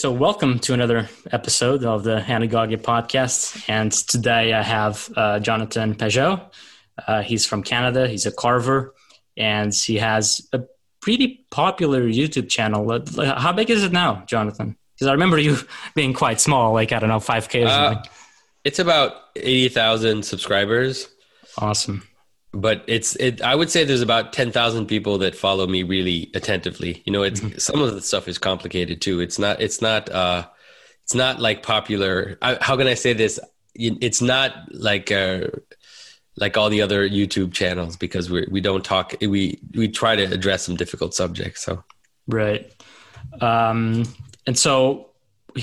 So welcome to another episode of the Anagogy podcast. And today I have uh, Jonathan Pageau. Uh, he's from Canada. He's a carver, and he has a pretty popular YouTube channel. How big is it now, Jonathan? Because I remember you being quite small, like I don't know, five k or uh, something. Uh, it's about eighty thousand subscribers. Awesome but it's it i would say there's about 10,000 people that follow me really attentively. You know it's mm-hmm. some of the stuff is complicated too. It's not it's not uh it's not like popular. I, how can i say this? It's not like uh like all the other youtube channels because we we don't talk we we try to address some difficult subjects so. Right. Um and so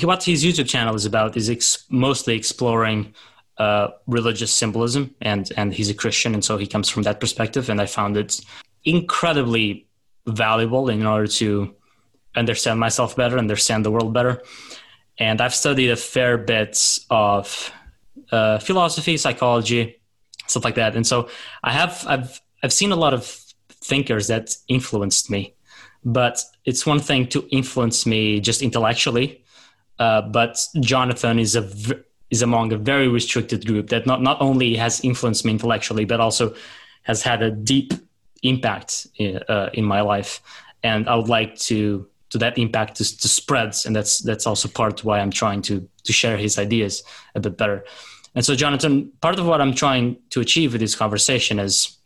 what his youtube channel is about is ex- mostly exploring uh, religious symbolism, and and he's a Christian, and so he comes from that perspective. And I found it incredibly valuable in order to understand myself better, understand the world better. And I've studied a fair bit of uh, philosophy, psychology, stuff like that. And so I have I've I've seen a lot of thinkers that influenced me, but it's one thing to influence me just intellectually. Uh, but Jonathan is a v- is among a very restricted group that not, not only has influenced me intellectually, but also has had a deep impact in, uh, in my life. And I would like to to that impact to, to spread, and that's that's also part why I'm trying to to share his ideas a bit better. And so, Jonathan, part of what I'm trying to achieve with this conversation is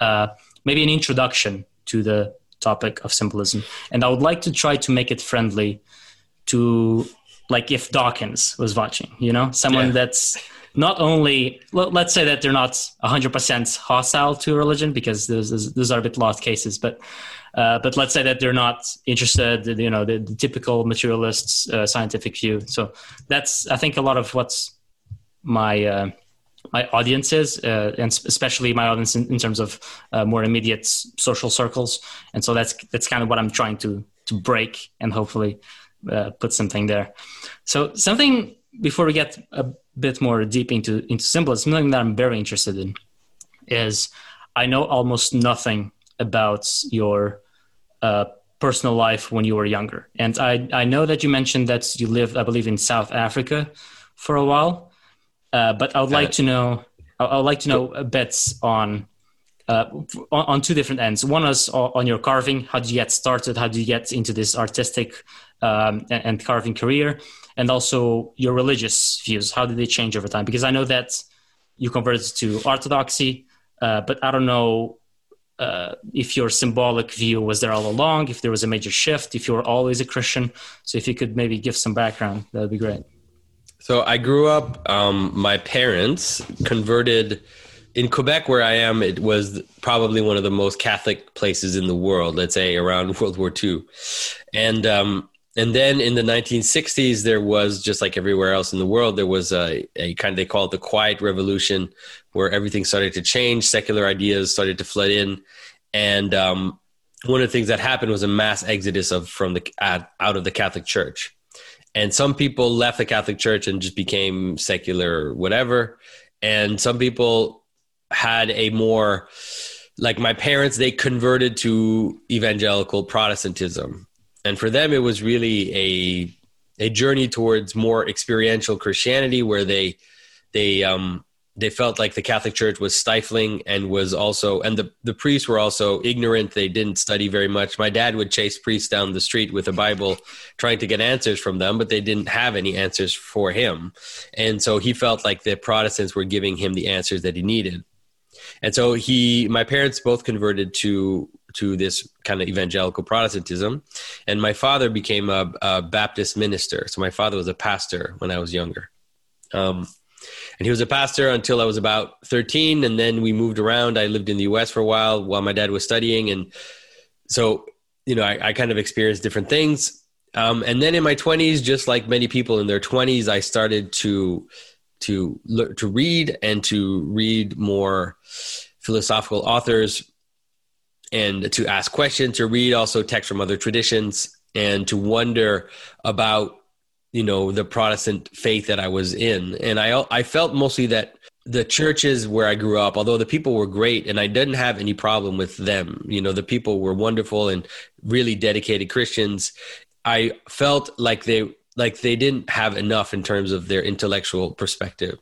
uh, maybe an introduction to the topic of symbolism, and I would like to try to make it friendly to like if Dawkins was watching, you know, someone yeah. that's not only let's say that they're not 100% hostile to religion because those, those are a bit lost cases but uh, but let's say that they're not interested you know the, the typical materialists uh, scientific view. So that's i think a lot of what's my uh, my audience is uh, and especially my audience in, in terms of uh, more immediate social circles. And so that's that's kind of what i'm trying to to break and hopefully uh, put something there. So something before we get a bit more deep into into symbolism, something that I'm very interested in is I know almost nothing about your uh, personal life when you were younger, and I I know that you mentioned that you lived, I believe, in South Africa for a while, uh, but I would like to know I would like to know a bit on. Uh, on, on, two different ends. One is on your carving. How did you get started? How did you get into this artistic um, and, and, carving career, and also your religious views. How did they change over time? Because I know that you converted to Orthodoxy, uh, but I don't know uh, if your symbolic view was there all along, if there was a major shift, if you were always a Christian. So if you could maybe give some background, that would be great. So I grew up. Um, my parents converted in Quebec, where I am. It was probably one of the most Catholic places in the world. Let's say around World War II, and um, and then in the 1960s there was just like everywhere else in the world there was a, a kind of they call it the quiet revolution where everything started to change secular ideas started to flood in. And um, one of the things that happened was a mass exodus of from the out of the catholic church. And some people left the catholic church and just became secular or whatever. And some people had a more like my parents they converted to evangelical protestantism and for them it was really a a journey towards more experiential Christianity, where they they um, they felt like the Catholic Church was stifling and was also and the the priests were also ignorant. They didn't study very much. My dad would chase priests down the street with a Bible, trying to get answers from them, but they didn't have any answers for him, and so he felt like the Protestants were giving him the answers that he needed. And so he, my parents both converted to to this kind of evangelical Protestantism. And my father became a, a, Baptist minister. So my father was a pastor when I was younger. Um, and he was a pastor until I was about 13. And then we moved around. I lived in the US for a while while my dad was studying. And so, you know, I, I kind of experienced different things. Um, and then in my 20s, just like many people in their 20s, I started to to to read and to read more philosophical authors and to ask questions, to read also texts from other traditions, and to wonder about you know the Protestant faith that I was in. And I I felt mostly that the churches where I grew up, although the people were great and I didn't have any problem with them, you know, the people were wonderful and really dedicated Christians. I felt like they like they didn't have enough in terms of their intellectual perspective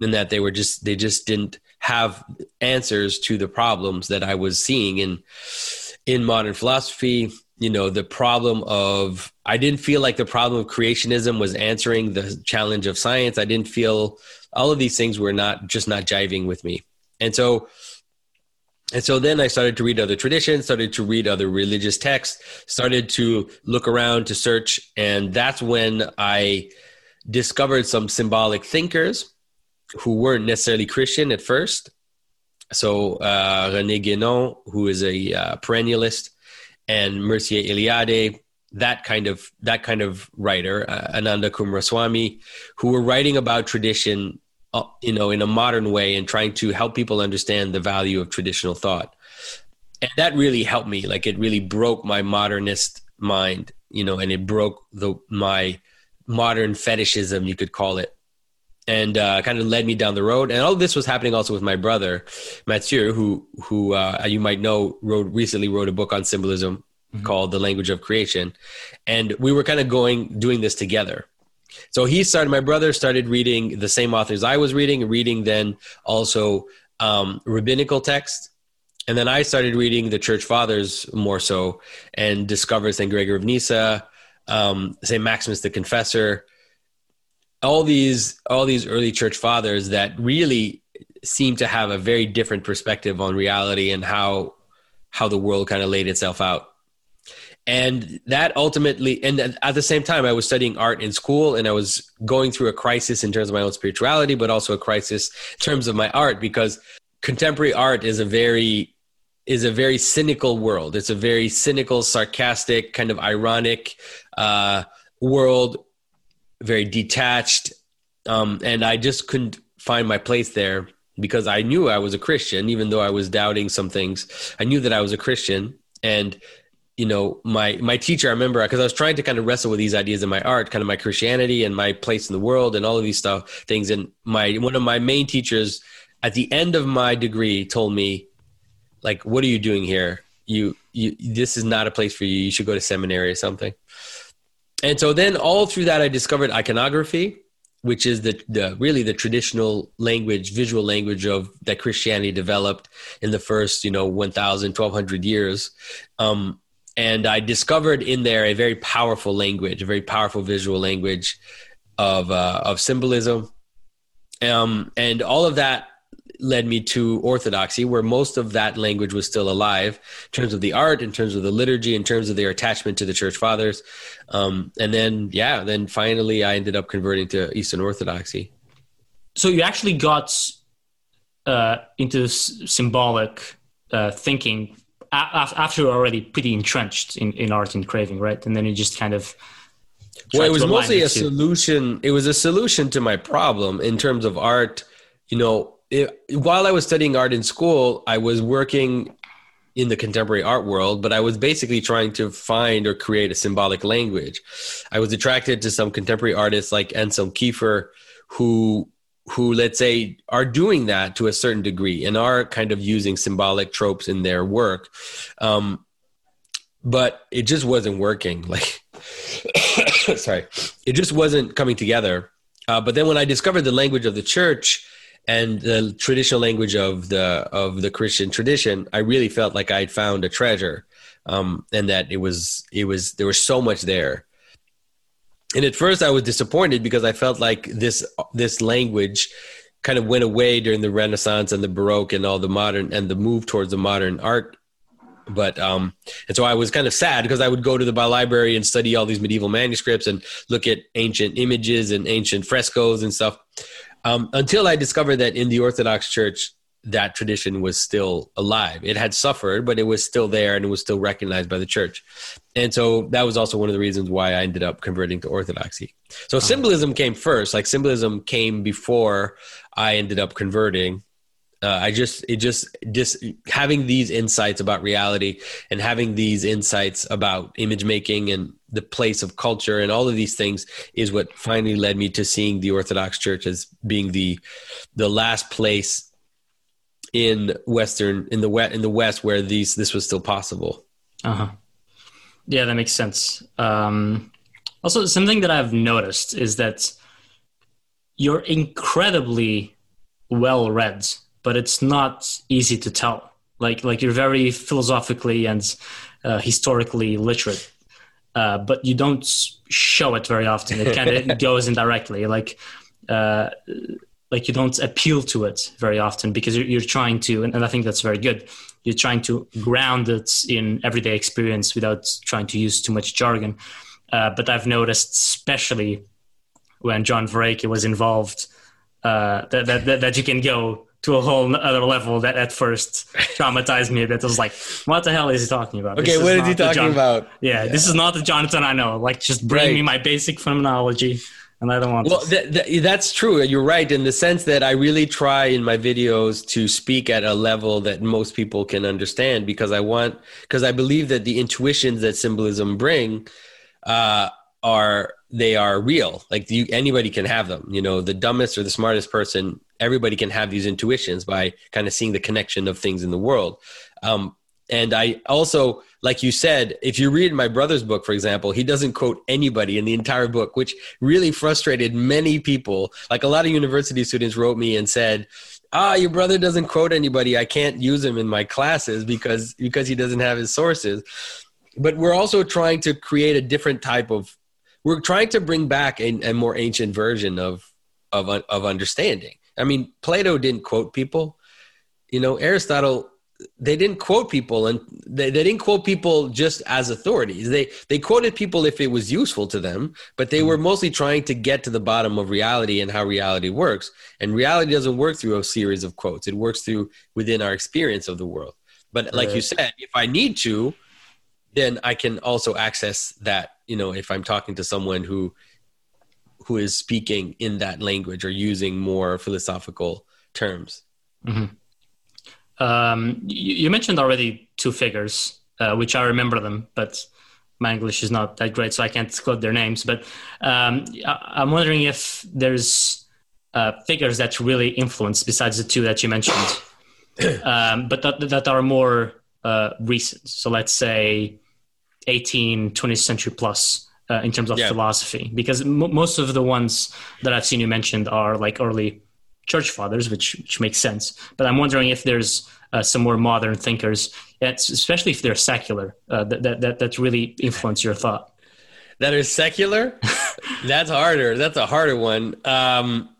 and that they were just they just didn't have answers to the problems that I was seeing in in modern philosophy. You know the problem of i didn't feel like the problem of creationism was answering the challenge of science. I didn't feel all of these things were not just not jiving with me. And so and so then i started to read other traditions started to read other religious texts started to look around to search. And that's when i discovered some symbolic thinkers who weren't necessarily christian at first so uh, rene guénon who is a uh, perennialist and Mircea Eliade, that kind of that kind of writer, uh, Ananda Coomaraswamy, who were writing about tradition, uh, you know, in a modern way and trying to help people understand the value of traditional thought. And that really helped me. Like it really broke my modernist mind, you know, and it broke the my modern fetishism, you could call it and uh, kind of led me down the road. And all this was happening also with my brother Matthieu, who who uh, you might know wrote recently wrote a book on symbolism mm-hmm. called The Language of Creation, and we were kind of going doing this together. So he started. My brother started reading the same authors I was reading, reading then also um, rabbinical text. And then I started reading the church fathers more so and discovered St. Gregory of Nyssa, um, St. Maximus the Confessor, all these all these early church fathers that really seem to have a very different perspective on reality and how how the world kind of laid itself out. And that ultimately and at the same time i was studying art in school and i was going through a crisis in terms of my own spirituality but also a crisis in terms of my art because contemporary art is a very is a very cynical world. It's a very cynical sarcastic kind of ironic uh, world very detached, um, and I just couldn't find my place there because I knew I was a Christian, even though I was doubting some things. I knew that I was a Christian, and you know, my my teacher. I remember because I was trying to kind of wrestle with these ideas in my art, kind of my Christianity and my place in the world, and all of these stuff things. And my one of my main teachers at the end of my degree told me, like, "What are you doing here? You you this is not a place for you. You should go to seminary or something." And so then all through that, I discovered iconography, which is the, the really the traditional language, visual language of that Christianity developed in the first, you know, 1,000, 1,200 years. Um, and I discovered in there a very powerful language, a very powerful visual language of uh, of symbolism, um, and all of that led me to orthodoxy where most of that language was still alive in terms of the art in terms of the liturgy in terms of their attachment to the church fathers. Um, and then yeah then finally i ended up converting to eastern orthodoxy. So you actually got uh, into this symbolic uh, thinking after you're already pretty entrenched in, in art and craving right? And then you just kind of well it was mostly a solution it was a solution to my problem in terms of art you know it, while I was studying art in school, I was working in the contemporary art world, but I was basically trying to find or create a symbolic language. I was attracted to some contemporary artists like Anselm Kiefer, who who let's say are doing that to a certain degree and are kind of using symbolic tropes in their work um, but it just wasn't working like sorry it just wasn't coming together uh, but then when i discovered the language of the church and the traditional language of the of the Christian tradition, I really felt like I'd found a treasure, um, and that it was it was there was so much there. And at first, I was disappointed because I felt like this this language kind of went away during the Renaissance and the Baroque and all the modern and the move towards the modern art. But um, and so I was kind of sad because I would go to the library and study all these medieval manuscripts and look at ancient images and ancient frescoes and stuff um, until I discovered that in the Orthodox Church, that tradition was still alive. It had suffered, but it was still there and it was still recognized by the church. And so that was also one of the reasons why I ended up converting to Orthodoxy. So uh-huh. symbolism came first, like symbolism came before I ended up converting. Uh, I just, it just, just having these insights about reality and having these insights about image making and the place of culture and all of these things is what finally led me to seeing the Orthodox Church as being the the last place in Western in the West in the West where these this was still possible. Uh huh. Yeah, that makes sense. Um, also, something that I've noticed is that you're incredibly well read, but it's not easy to tell. Like, like you're very philosophically and uh, historically literate, uh, but you don't show it very often. It kind of goes indirectly. Like, uh, like you don't appeal to it very often because you're, you're trying to, and I think that's very good. You're trying to ground it in everyday experience without trying to use too much jargon. Uh, but I've noticed, especially when John Vervaeke was involved, uh, that, that, that you can go to a whole other level that at first traumatized me a bit. I was like, what the hell is he talking about? Okay, what is he talking John- about? Yeah, yeah, this is not the Jonathan I know. Like, just bring right. me my basic phenomenology and I don't want. Well, th- th- that's true. You're right in the sense that I really try in my videos to speak at a level that most people can understand because I want because I believe that the intuitions that symbolism bring uh, are they are real. Like you, anybody can have them. You know, the dumbest or the smartest person, everybody can have these intuitions by kind of seeing the connection of things in the world. Um, and I also, like you said, if you read my brother's book, for example, he doesn't quote anybody in the entire book, which really frustrated many people. Like a lot of university students wrote me and said, ah your brother doesn't quote anybody i can't use him in my classes because because he doesn't have his sources but we're also trying to create a different type of we're trying to bring back a, a more ancient version of of of understanding. I mean plato didn't quote people. You know aristotle they didn't quote people and they, they didn't quote people just as authorities. They they quoted people if it was useful to them but they were mm-hmm. mostly trying to get to the bottom of reality and how reality works. And reality doesn't work through a series of quotes. It works through within our experience of the world. But like right. you said if i need to then i can also access that you know if i'm talking to someone who who is speaking in that language or using more philosophical terms mm-hmm. Um, you, you, mentioned already two figures, uh, which I remember them, but my English is not that great, so I can't quote their names. But um, I, am wondering if there's uh, figures that really influence besides the two that you mentioned, um, but that, that are more uh, recent. So let's say 18, 20th century plus. Uh, in terms of yeah. philosophy, because m- most of the ones that I've seen you mentioned are like early church fathers, which which makes sense. But I'm wondering if there's uh, some more modern thinkers, especially if they're secular, uh, that, that that really influence your thought. That are secular. That's harder. That's a harder one. Um,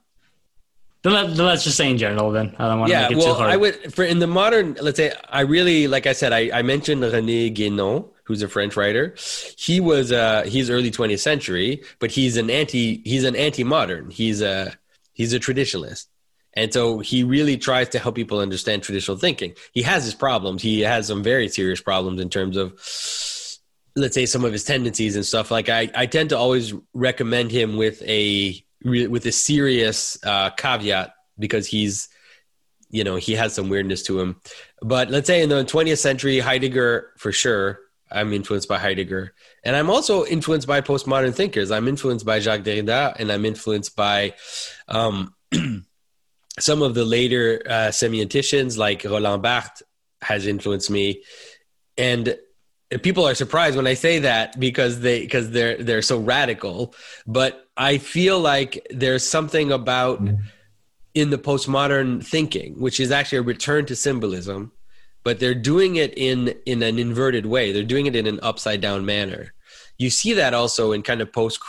then, let, us just say in general. Then I don't want yeah, to make it well, too hard. I would for in the modern. Let's say I really like I said I, I mentioned René Guénon, who's a French writer. He was uh he's early 20th century, but he's an anti he's an anti modern. He's a he's a traditionalist. And so he really tries to help people understand traditional thinking. He has his problems. He has some very serious problems in terms of, let's say, some of his tendencies and stuff. Like I, I tend to always recommend him with a with a serious uh, caveat because he's, you know, he has some weirdness to him. But let's say in the 20th century, Heidegger for sure. I'm influenced by Heidegger. And I'm also influenced by postmodern thinkers. I'm influenced by Jacques Derrida and I'm influenced by um, some of the later uh, semioticians like Roland Barthes has influenced me. And people are surprised when I say that because they because they're they're so radical. But I feel like there's something about in the postmodern thinking, which is actually a return to symbolism, but they're doing it in in an inverted way. They're doing it in an upside down manner. You see that also in kind of post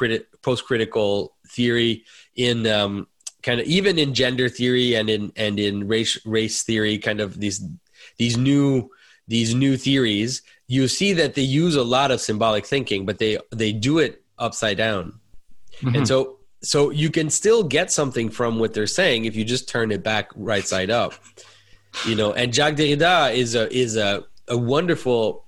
post critical theory in um, kind of even in gender theory and in and in race race theory kind of these these new these new theories you see that they use a lot of symbolic thinking but they they do it upside down mm-hmm. and so so you can still get something from what they're saying if you just turn it back right side up you know and jacques derrida is a is a, a wonderful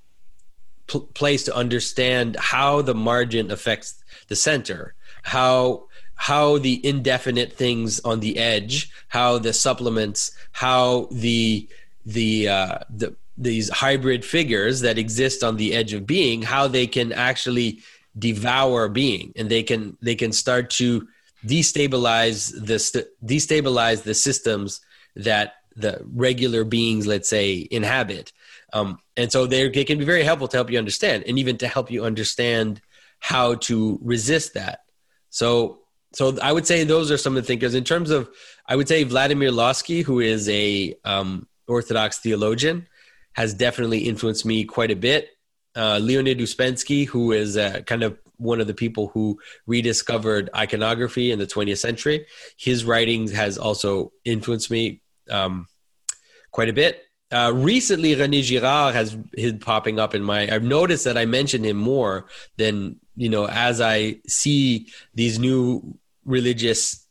pl- place to understand how the margin affects the center how how the indefinite things on the edge, how the supplements, how the the uh, the these hybrid figures that exist on the edge of being, how they can actually devour being, and they can they can start to destabilize the st- destabilize the systems that the regular beings, let's say, inhabit. Um, and so they they can be very helpful to help you understand, and even to help you understand how to resist that. So so I would say those are some of the thinkers. In terms of, I would say Vladimir Lossky, who is a um, Orthodox theologian, has definitely influenced me quite a bit. Uh, Leonid Uspensky, who is uh, kind of one of the people who rediscovered iconography in the 20th century, his writings has also influenced me um, quite a bit. Uh, recently, René Girard has been popping up in my. I've noticed that I mention him more than you know as I see these new religious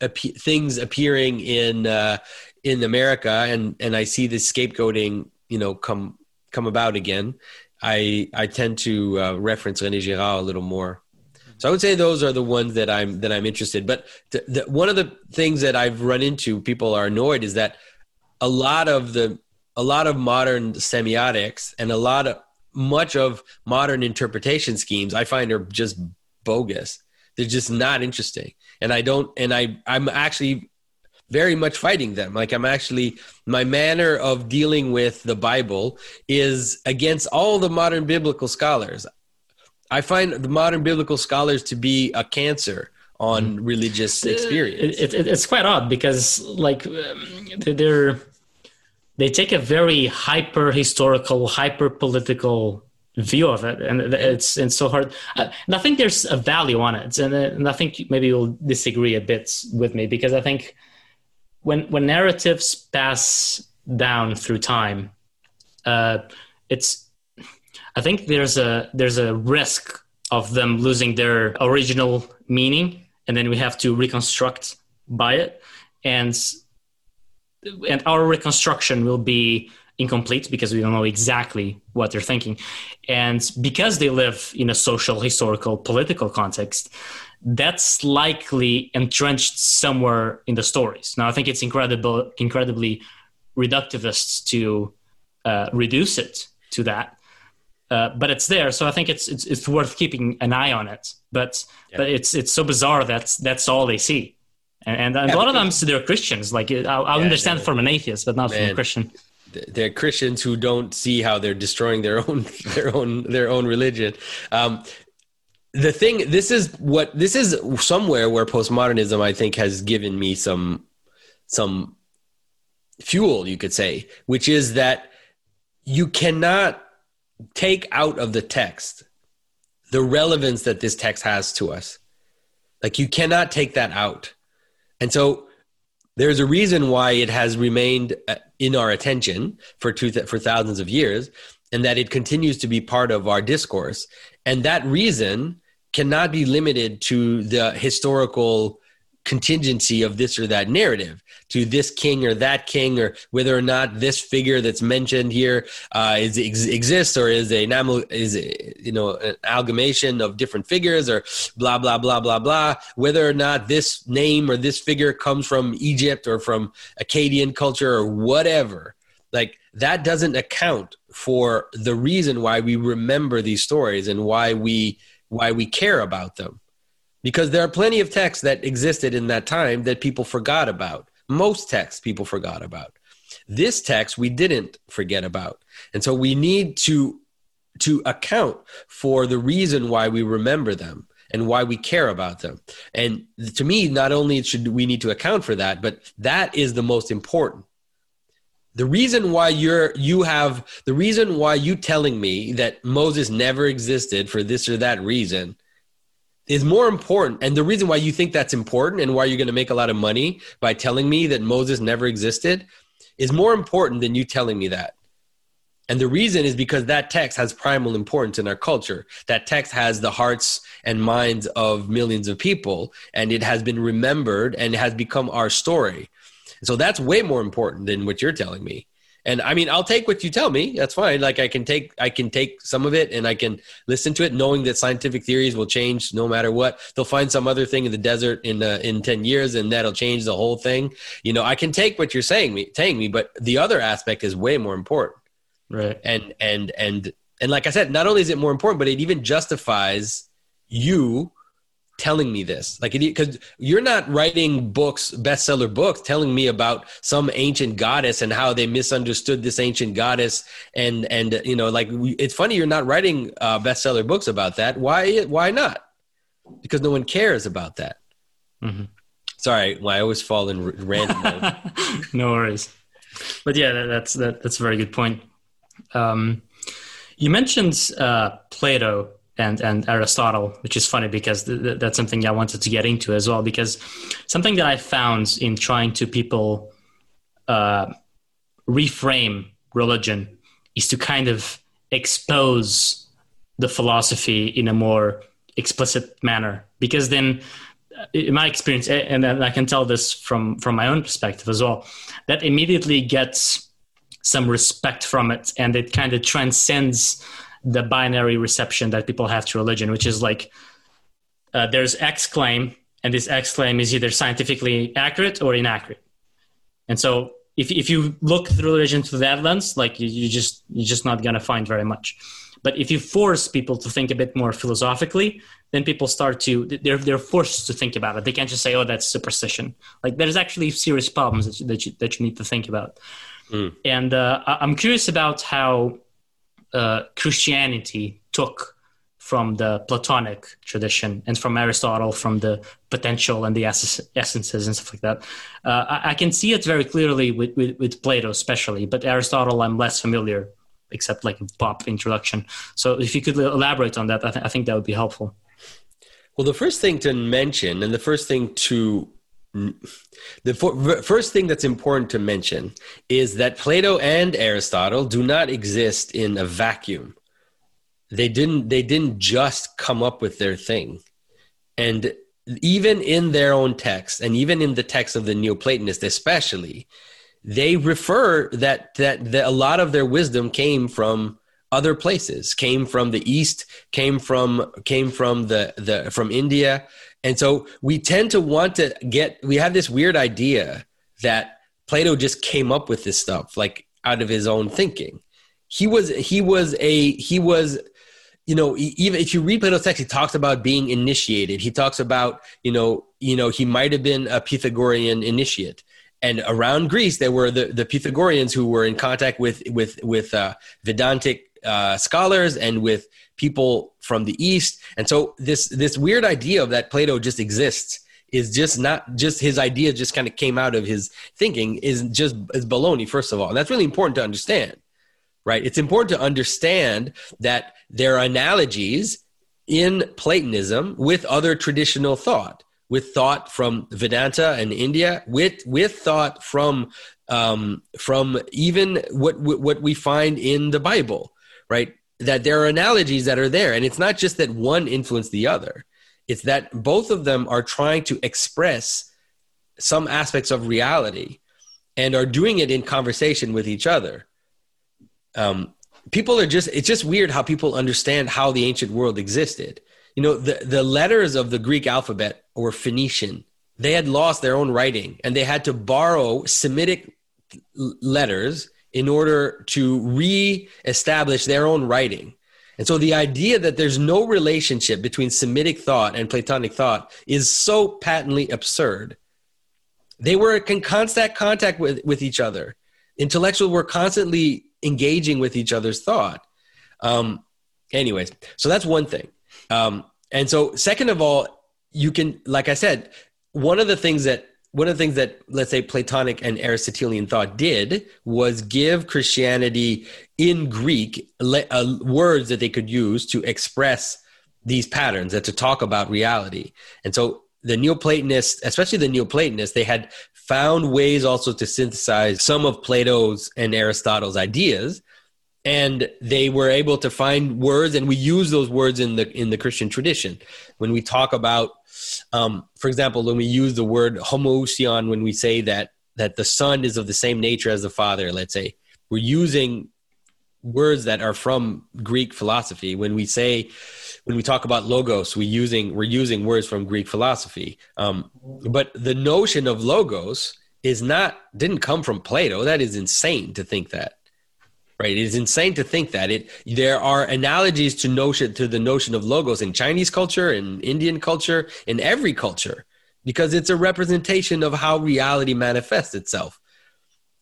ap- things appearing in uh, in America, and and I see this scapegoating, you know, come come about again. I I tend to uh, reference René Girard a little more. So I would say those are the ones that I'm that I'm interested. But the, the, one of the things that I've run into, people are annoyed, is that a lot of the a lot of modern semiotics and a lot of much of modern interpretation schemes I find are just bogus. They're just not interesting. And I don't, and I, I'm actually very much fighting them. Like I'm actually, my manner of dealing with the Bible is against all the modern biblical scholars. I find the modern biblical scholars to be a cancer on mm. religious experience. It, it, it's quite odd because, like, um, they're they take a very hyper historical, hyper political view of it and it's it's so hard uh, and i think there's a value on it uh, and i think maybe you'll disagree a bit with me because i think when when narratives pass down through time uh, it's i think there's a there's a risk of them losing their original meaning and then we have to reconstruct by it and and our reconstruction will be incomplete because we don't know exactly what they're thinking. And because they live in a social, historical, political context, that's likely entrenched somewhere in the stories. Now, I think it's incredible, incredibly reductivist to uh, reduce it to that. Uh, but it's there, so I think it's, it's, it's worth keeping an eye on it. But yeah. but it's it's so bizarre that that's all they see, and, and, yeah, a lot of them they're Christians. Like I, I yeah, understand from an atheist, but not man. from a Christian they're Christians who don't see how they're destroying their own their own their own religion. Um, the thing, this is what this is somewhere where postmodernism, I think, has given me some some fuel, you could say, which is that you cannot take out of the text the relevance that this text has to us. Like you cannot take that out, and so there's a reason why it has remained uh, in our attention for two th- for thousands of years and that it continues to be part of our discourse. And that reason cannot be limited to the historical contingency of this or that narrative to this king or that king or whether or not this figure that's mentioned here uh, is ex- exists or is a is a, you know an amalgamation of different figures or blah blah blah blah blah. Whether or not this name or this figure comes from Egypt or from Akkadian culture or whatever like that doesn't account for the reason why we remember these stories and why we why we care about them because there are plenty of texts that existed in that time that people forgot about. Most texts people forgot about. This text we didn't forget about. And so we need to to account for the reason why we remember them and why we care about them. And to me, not only should we need to account for that, but that is the most important. The reason why you're you have the reason why you telling me that Moses never existed for this or that reason is more important. And the reason why you think that's important and why you're going to make a lot of money by telling me that Moses never existed is more important than you telling me that. And the reason is because that text has primal importance in our culture. That text has the hearts and minds of millions of people, and it has been remembered and has become our story. So that's way more important than what you're telling me. And i mean i'll take what you tell me. That's fine. Like i can take i can take some of it and i can listen to it knowing that scientific theories will change no matter what. They'll find some other thing in the desert in uh, in 10 years and that'll change the whole thing. You know i can take what you're saying me saying me but the other aspect is way more important. Right. And and and and like i said not only is it more important but it even justifies you telling me this. Like because you're not writing books bestseller books telling me about some ancient goddess and how they misunderstood this ancient goddess. And and you know like it's funny you're not writing uh, bestseller books about that. Why why not? Because no one cares about that. Mm-hmm. sorry well, i always fall in random no worries. But yeah that's that, that's a very good point. Um, you mentioned uh, plato and and Aristotle, which is funny because th- th- that's something I wanted to get into as well. Because something that I found in trying to people uh, reframe religion is to kind of expose the philosophy in a more explicit manner. Because then, uh, in my experience, and I can tell this from from my own perspective as well, that immediately gets some respect from it, and it kind of transcends the binary reception that people have to religion, which is like uh, there's X claim, and this X claim is either scientifically accurate or inaccurate. And so if if you look through religion through that lens, like you, you just you're just not gonna find very much. But if you force people to think a bit more philosophically, then people start to they're they're forced to think about it. They can't just say, "Oh, that's superstition." Like there's actually serious problems that you, that you, that you need to think about. Mm. And uh, I'm curious about how uh, Christianity took from the Platonic tradition and from Aristotle, from the potential and the essences and stuff like that. Uh, I, I, can see it very clearly with, with, with, Plato, especially, but Aristotle, I'm less familiar, except like a pop introduction. So if you could elaborate on that, I, th- I think that would be helpful. Well, the first thing to mention and the first thing to the first thing that's important to mention is that Plato and Aristotle do not exist in a vacuum. They didn't they didn't just come up with their thing. And even in their own text and even in the text of the Neoplatonists especially, they refer that that, that a lot of their wisdom came from other places, came from the east, came from came from the the from India, and so we tend to want to get, we have this weird idea that Plato just came up with this stuff like out of his own thinking. He was, he was a, he was, you know, even if you read Plato's text, he talks about being initiated. He talks about, you know, you know, he might have been a Pythagorean initiate. And around Greece, there were the, the Pythagoreans who were in contact with with with uh, Vedantic uh, scholars and with people from the east. And so this this weird idea of that plato just exists is just not just his idea just kind of came out of his thinking is just is baloney first of all. And that's really important to understand right? It's important to understand that there are analogies in platonism with other traditional thought with thought from vedanta and india with with thought from um, from even what what we find in the bible right that there are analogies that are there. And it's not just that one influenced the other. It's that both of them are trying to express some aspects of reality and are doing it in conversation with each other. Um, people are just it's just weird how people understand how the ancient world existed. You know the, the letters of the greek alphabet were phoenician. They had lost their own writing and they had to borrow semitic letters in order to re-establish their own writing. And so the idea that there's no relationship between Semitic thought and Platonic thought is so patently absurd. They were in constant contact with, with each other. Intellectuals were constantly engaging with each other's thought. Um, anyways, so that's one thing. Um, and so, second of all, you can, like I said, one of the things that one of the things that let's say platonic and aristotelian thought did was give christianity in greek uh, words that they could use to express these patterns and to talk about reality. And so the neoplatonists especially the neoplatonists they had found ways also to synthesize some of plato's and aristotle's ideas and they were able to find words and we use those words in the in the christian tradition. When we talk about um, for example, when we use the word homoousion, when we say that that the son is of the same nature as the father, let's say, we're using words that are from Greek philosophy. When we say, when we talk about logos, we using we're using words from Greek philosophy. Um, but the notion of logos is not didn't come from Plato. That is insane to think that. Right? It is insane to think that it. There are analogies to notion to the notion of logos in Chinese culture, in Indian culture, in every culture, because it's a representation of how reality manifests itself,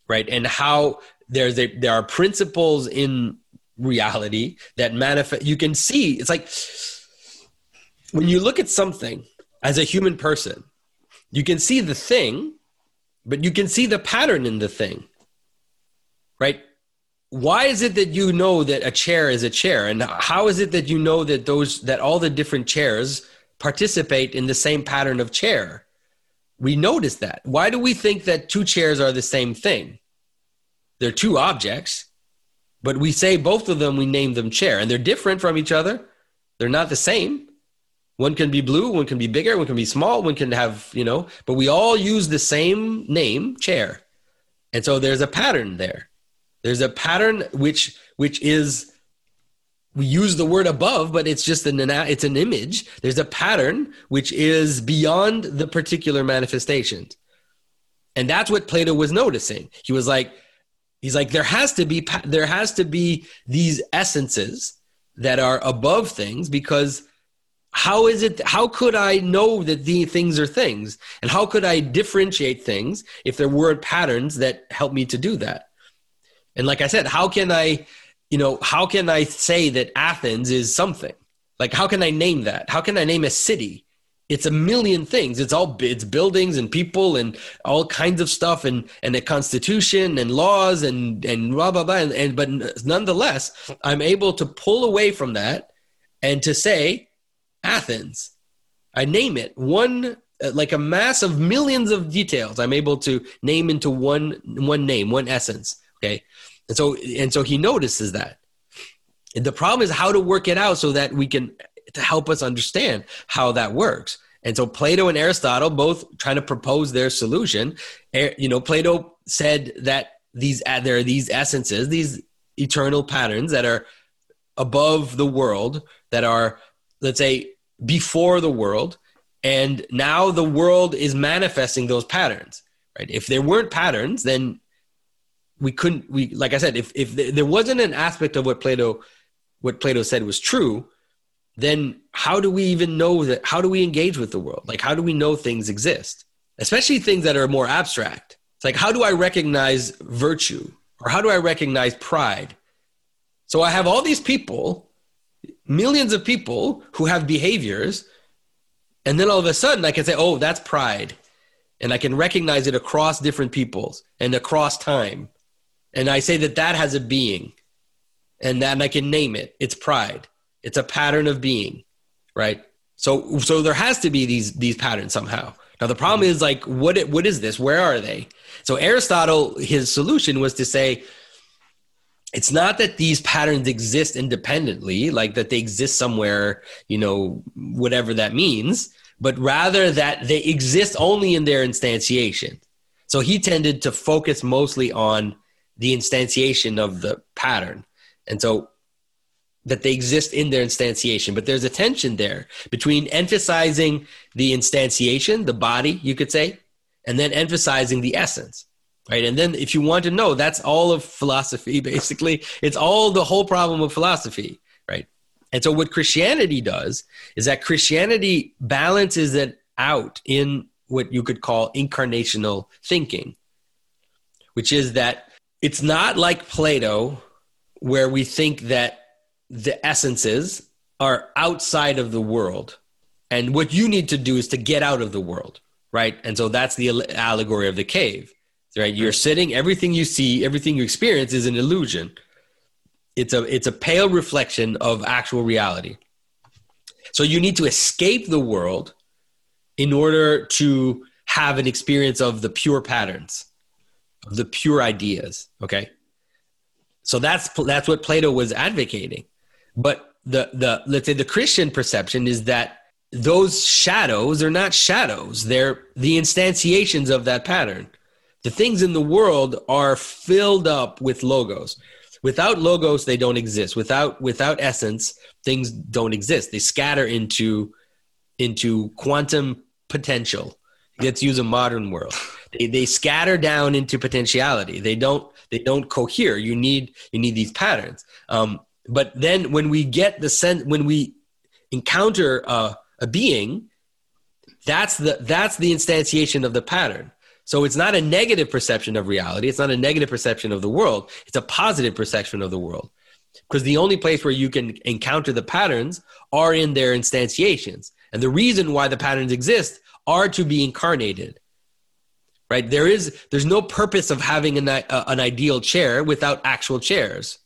right? And how there's a there are principles in reality that manifest. You can see it's like when you look at something as a human person, you can see the thing, but you can see the pattern in the thing, right? Why is it that you know that a chair is a chair? And how is it that you know that those that all the different chairs participate in the same pattern of chair? We notice that. Why do we think that two chairs are the same thing? They're two objects but we say both of them we name them chair and they're different from each other. They're not the same. One can be blue one can be bigger one can be small one can have you know but we all use the same name chair. And so there's a pattern there there's a pattern which which is we use the word above, but it's just an it's an image. There's a pattern which is beyond the particular manifestations, and that's what Plato was noticing. He was like, he's like, there has to be there has to be these essences that are above things because how is it how could i know that the things are things and how could i differentiate things if there weren't patterns that help me to do that and like I said, how can I, you know, how can I say that Athens is something? Like, how can I name that? How can I name a city? It's a million things. It's all it's buildings and people and all kinds of stuff and and a constitution and laws and and blah blah blah. And, and but nonetheless, I'm able to pull away from that and to say Athens. I name it one uh, like a mass of millions of details. I'm able to name into one one name, one essence. Okay. And so and so he notices that. And the problem is how to work it out so that we can to help us understand how that works. And so Plato and Aristotle both trying to propose their solution. You know, Plato said that these uh, there are these essences, these eternal patterns that are above the world, that are let's say before the world, and now the world is manifesting those patterns. Right? If there weren't patterns, then we couldn't we like i said if if there wasn't an aspect of what plato what plato said was true then how do we even know that how do we engage with the world? Like how do we know things exist? Especially things that are more abstract. It's like how do i recognize virtue? Or how do i recognize pride? So i have all these people millions of people who have behaviors and then all of a sudden i can say oh that's pride. And i can recognize it across different peoples and across time and I say that that has a being and that I can name it. It's pride. It's a pattern of being, right? So, so there has to be these, these patterns somehow. Now the problem is like, what, what is this? Where are they? So Aristotle, his solution was to say, it's not that these patterns exist independently, like that they exist somewhere, you know, whatever that means, but rather that they exist only in their instantiation. So he tended to focus mostly on the instantiation of the pattern. And so that they exist in their instantiation, but there's a tension there between emphasizing the instantiation, the body, you could say, and then emphasizing the essence. Right. And then if you want to know, that's all of philosophy, basically. It's all the whole problem of philosophy. Right. And so what Christianity does is that Christianity balances it out in what you could call incarnational thinking, which is that it's not like Plato, where we think that the essences are outside of the world. And what you need to do is to get out of the world, right? And so that's the allegory of the cave, right? You're sitting, everything you see, everything you experience is an illusion. It's a, it's a pale reflection of actual reality. So you need to escape the world in order to have an experience of the pure patterns the pure ideas. Okay, so that's that's what Plato was advocating. But the the let's say the Christian perception is that those shadows are not shadows; they're the instantiations of that pattern. The things in the world are filled up with logos. Without logos, they don't exist. Without without essence, things don't exist. They scatter into into quantum potential let's use a modern world. They, they scatter down into potentiality. They don't they don't cohere. You need you need these patterns. Um, but then when we get the sense when we encounter a, a being, that's the that's the instantiation of the pattern. So it's not a negative perception of reality. It's not a negative perception of the world. It's a positive perception of the world. Because the only place where you can encounter the patterns are in their instantiations. And the reason why the patterns exist are to be incarnated right? There is there's no purpose of having an, uh, an ideal chair without actual chairs.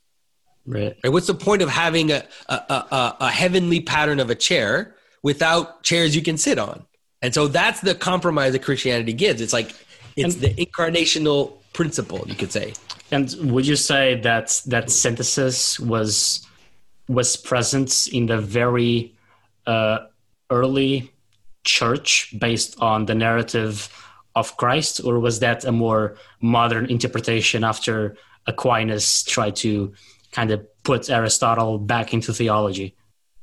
Right. right? What's the point of having a, a, a, a heavenly pattern of a chair without chairs you can sit on? And so that's the compromise that christianity gives. It's like it's and, the incarnational principle you could say. And would you say that that synthesis was was present in the very uh, early church based on the narrative of Christ, or was that a more modern interpretation after Aquinas tried to kind of put Aristotle back into theology?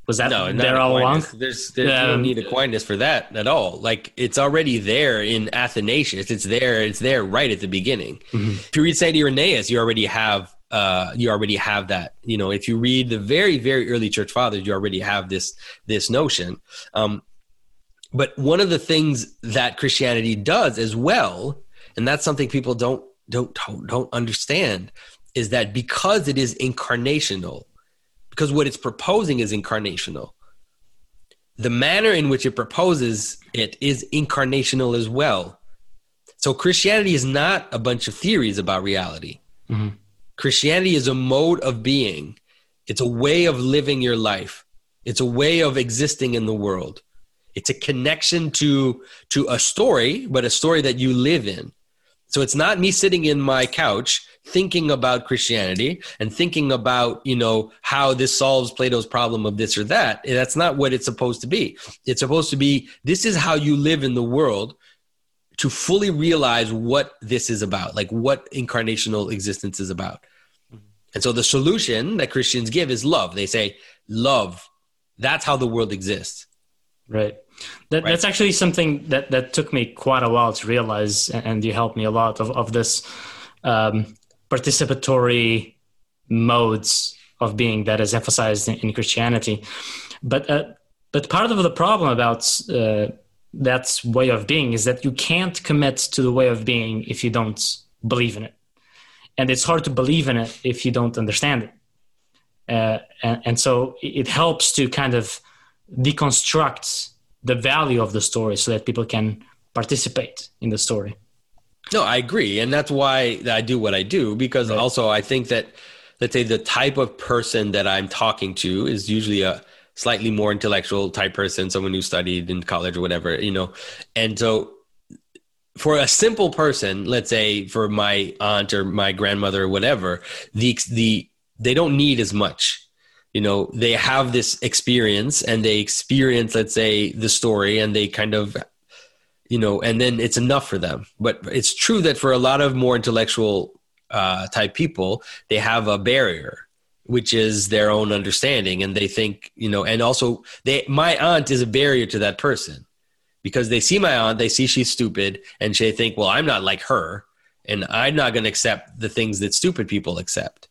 Was that no, there all along? There's, there's um, no need Aquinas for that at all. Like it's already there in Athanasius. It's there. It's there right at the beginning. Mm-hmm. If you read Saint Irenaeus, you already have uh, you already have that. You know, if you read the very very early church fathers, you already have this this notion. Um, but one of the things that Christianity does as well, and that's something people don't don't don't, don't understand, is that because it is incarnational, because what it's proposing is incarnational. The manner in which it proposes it is incarnational as well. So Christianity is not a bunch of theories about reality. Mm-hmm. Christianity is a mode of being. It's a way of living your life. It's a way of existing in the world. It's a connection to to a story, but a story that you live in. So it's not me sitting in my couch thinking about Christianity and thinking about, you know, how this solves Plato's problem of this or that. That's not what it's supposed to be. It's supposed to be this is how you live in the world to fully realize what this is about, like what incarnational existence is about. Mm-hmm. And so the solution that Christians give is love. They say, love. That's how the world exists. Right. That, right. That's actually something that, that took me quite a while to realize, and you helped me a lot of, of this um, participatory modes of being that is emphasized in, in Christianity. But uh, but part of the problem about uh, that way of being is that you can't commit to the way of being if you don't believe in it, and it's hard to believe in it if you don't understand it. Uh, and, and so it helps to kind of deconstruct the value of the story so that people can participate in the story. No, I agree. And that's why I do what I do because right. also I think that let's say the type of person that I'm talking to is usually a slightly more intellectual type person, someone who studied in college or whatever, you know. And so for a simple person, let's say for my aunt or my grandmother or whatever, the the they don't need as much you know they have this experience and they experience let's say the story and they kind of you know and then it's enough for them. But it's true that for a lot of more intellectual uh, type people they have a barrier which is their own understanding and they think you know and also they my aunt is a barrier to that person because they see my aunt they see she's stupid and they think well i'm not like her and i'm not going to accept the things that stupid people accept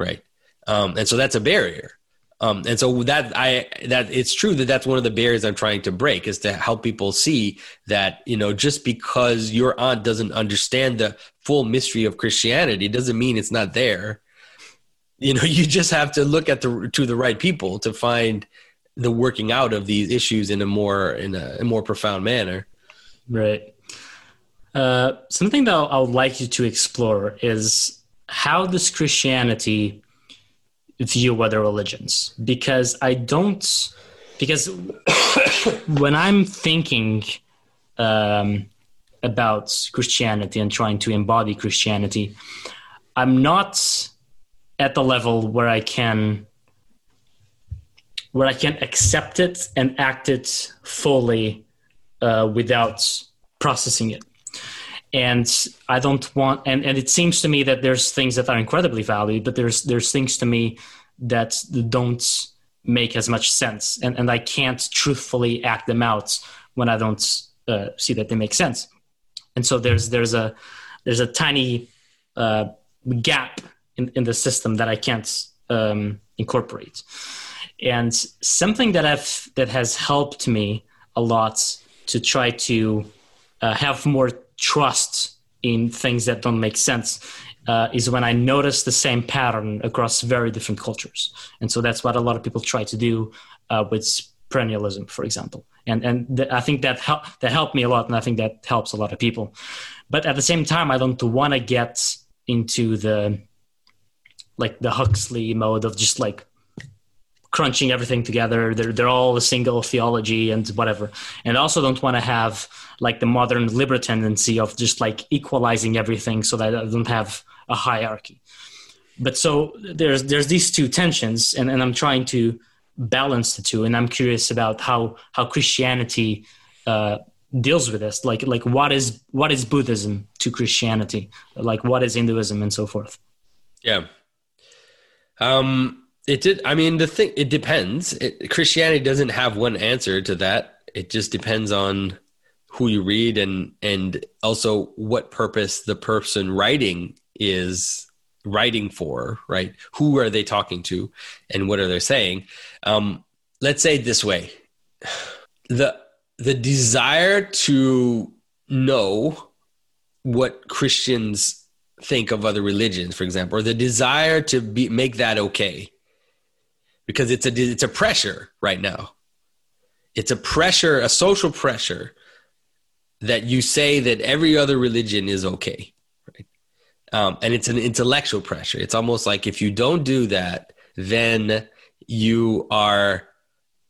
right? Um, and so that's a barrier um, and so that I that it's true that that's one of the barriers I'm trying to break is to help people see that you know just because your aunt doesn't understand the full mystery of Christianity doesn't mean it's not there. You know, you just have to look at the to the right people to find the working out of these issues in a more in a, a more profound manner. Right. Uh, something that I would like you to explore is how does Christianity view other religions. Because I don't because when I'm thinking um, about Christianity and trying to embody Christianity, I'm not at the level where I can where I can accept it and act it fully uh, without processing it and I don't want and, and it seems to me that there's things that are incredibly valued, but there's there's things to me that don't make as much sense and, and I can't truthfully act them out when I don't uh, see that they make sense. And so there's there's a there's a tiny uh, gap in, in the system that I can't um, incorporate. And something that I've that has helped me a lot to try to uh, have more trust in things that don't make sense uh, is when I notice the same pattern across very different cultures. And so that's what a lot of people try to do uh, with perennialism, for example. And and th- I think that hel- that helped me a lot, and I think that helps a lot of people. But at the same time, I don't want to get into the like the Huxley mode of just like crunching everything together. They're they're all a single theology and whatever. And I also don't want to have like the modern liberal tendency of just like equalizing everything so that I don't have a hierarchy. But so there's there's these two tensions, and, and I'm trying to balance the two. And I'm curious about how how Christianity uh, deals with this. Like like what is what is Buddhism to Christianity? Like what is Hinduism and so forth. Yeah. Um it did. I mean, the thing. It depends. It, Christianity doesn't have one answer to that. It just depends on who you read and and also what purpose the person writing is writing for. Right? Who are they talking to, and what are they saying? Um, let's say this way: the the desire to know what Christians think of other religions, for example, or the desire to be make that okay because it's a it's a pressure right now. It's a pressure, a social pressure that you say that every other religion is okay, right? Um, and it's an intellectual pressure. It's almost like if you don't do that, then you are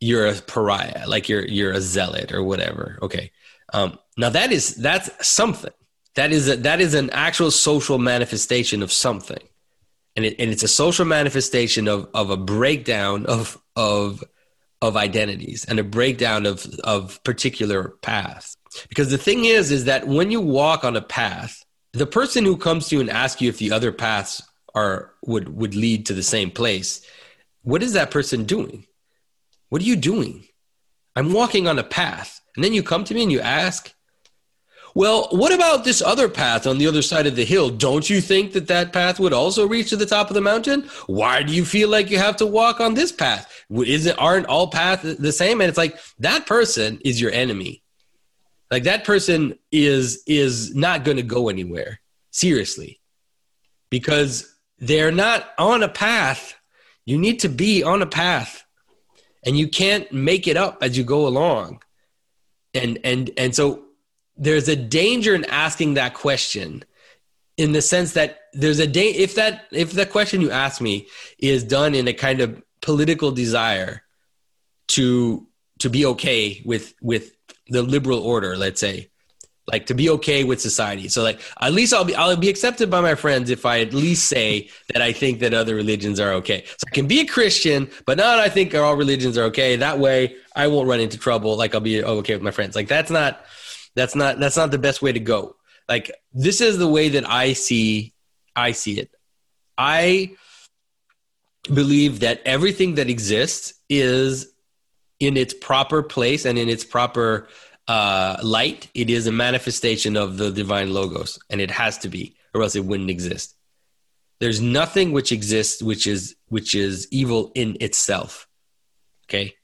you're a pariah, like you're you're a zealot or whatever. Okay. Um, now that is that's something. That is a, that is an actual social manifestation of something and, it, and it's a social manifestation of, of a breakdown of, of, of identities and a breakdown of, of particular paths. Because the thing is, is that when you walk on a path, the person who comes to you and asks you if the other paths are would would lead to the same place, what is that person doing? What are you doing? I'm walking on a path, and then you come to me and you ask, well, what about this other path on the other side of the hill? Don't you think that that path would also reach to the top of the mountain? Why do you feel like you have to walk on this path? Isn't aren't all paths the same? And it's like that person is your enemy. Like that person is is not going to go anywhere. Seriously. Because they're not on a path. You need to be on a path. And you can't make it up as you go along. And and and so there's a danger in asking that question in the sense that there's a day if that if the question you ask me is done in a kind of political desire to to be okay with with the liberal order let's say like to be okay with society. So like at least i'll be i'll be accepted by my friends if i at least say that i think that other religions are okay. So i can be a christian but not i think all religions are okay. That way i won't run into trouble like i'll be okay with my friends. Like that's not that's not that's not the best way to go. Like this is the way that I see I see it. I believe that everything that exists is in its proper place and in its proper uh, light. It is a manifestation of the divine logos, and it has to be, or else it wouldn't exist. There's nothing which exists which is which is evil in itself. Okay.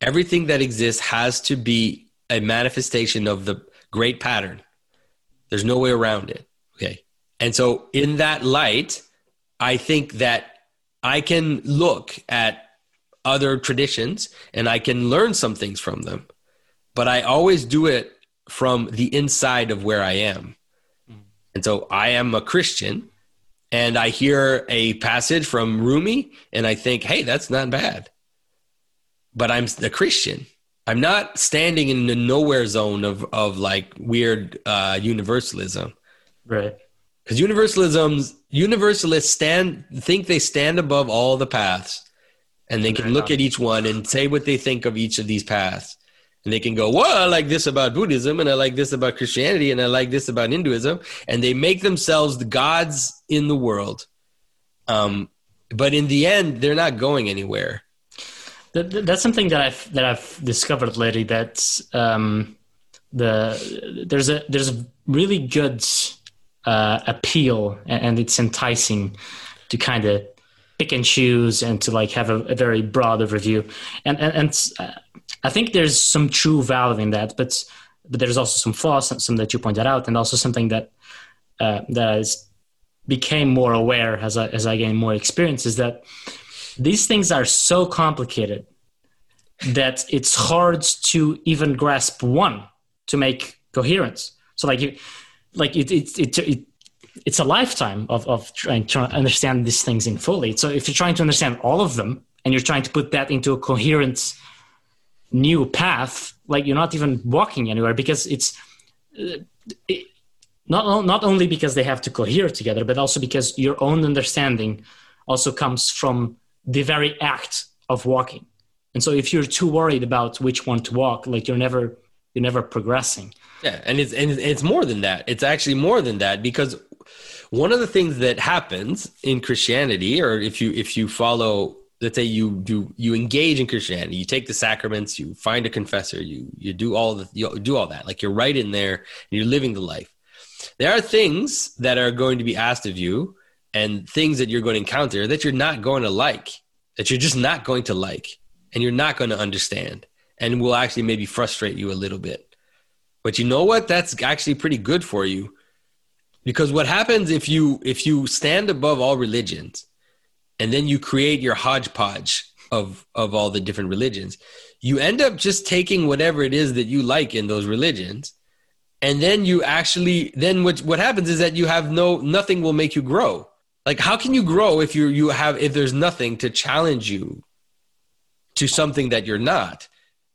Everything that exists has to be a manifestation of the great pattern. There's no way around it. Okay. And so, in that light, I think that I can look at other traditions and I can learn some things from them, but I always do it from the inside of where I am. Mm. And so, I am a Christian and I hear a passage from Rumi and I think, hey, that's not bad. But I'm a Christian I'm not standing in the nowhere zone of of like weird uh, universalism, right? Because universalisms universalists stand think they stand above all the paths, and they can look at each one and say what they think of each of these paths, and they can go, "Well, I like this about Buddhism, and I like this about Christianity, and I like this about Hinduism," and they make themselves the gods in the world. Um, but in the end, they're not going anywhere that, that's something that I've that I've discovered lately. That um, the there's a there's a really good uh, appeal and, it's enticing to kind of pick and choose and to like have a, a very broad overview and and, and uh, i think there's some true value in that but but there's also some flaws some that you pointed out and also something that uh, that is became more aware as I, as I gained more experience is that these things are so complicated that it's hard to even grasp one to make coherence. So like you, like it, it, it, it it's a lifetime of, of trying to understand these things in fully. So if you're trying to understand all of them and you're trying to put that into a coherent new path, like you're not even walking anywhere because it's uh, it, not, not only because they have to cohere together, but also because your own understanding also comes from the very act of walking. And so if you're too worried about which one to walk, like you're never you're never progressing. Yeah, and it's and it's more than that. It's actually more than that because one of the things that happens in Christianity, or if you if you follow, let's say you do you engage in Christianity, you take the sacraments, you find a confessor, you you do all the you do all that, like you're right in there, and you're living the life. There are things that are going to be asked of you, and things that you're going to encounter that you're not going to like, that you're just not going to like, and you're not going to understand, and will actually maybe frustrate you a little bit. But you know what? That's actually pretty good for you because what happens if you if you stand above all religions and then you create your hodgepodge of of all the different religions you end up just taking whatever it is that you like in those religions and then you actually then what what happens is that you have no nothing will make you grow like how can you grow if you you have if there's nothing to challenge you to something that you're not?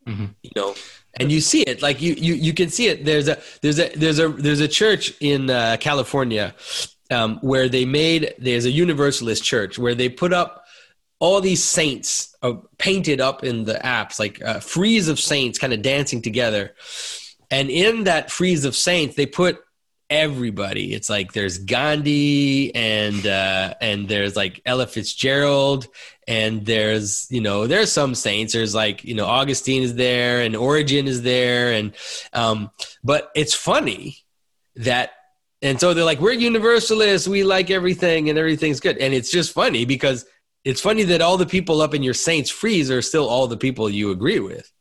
Mm-hmm. you know? And you see it like you you you can see it. There's a there's a there's a there's a church in uh, california um, where they made there's a universalist church where they put up all these saints uh, painted up in the apse, like a frieze of saints kind of dancing together. And in that frieze of saints they put everybody. It's like there's gandhi and uh, and there's like ella fitzgerald and there's you know there's some saints. There's like you know augustine is there and origen is there. And um but it's funny that and so they're like we're universalists. We like everything and everything's good. And it's just funny because it's funny that all the people up in your saints frieze are still all the people you agree with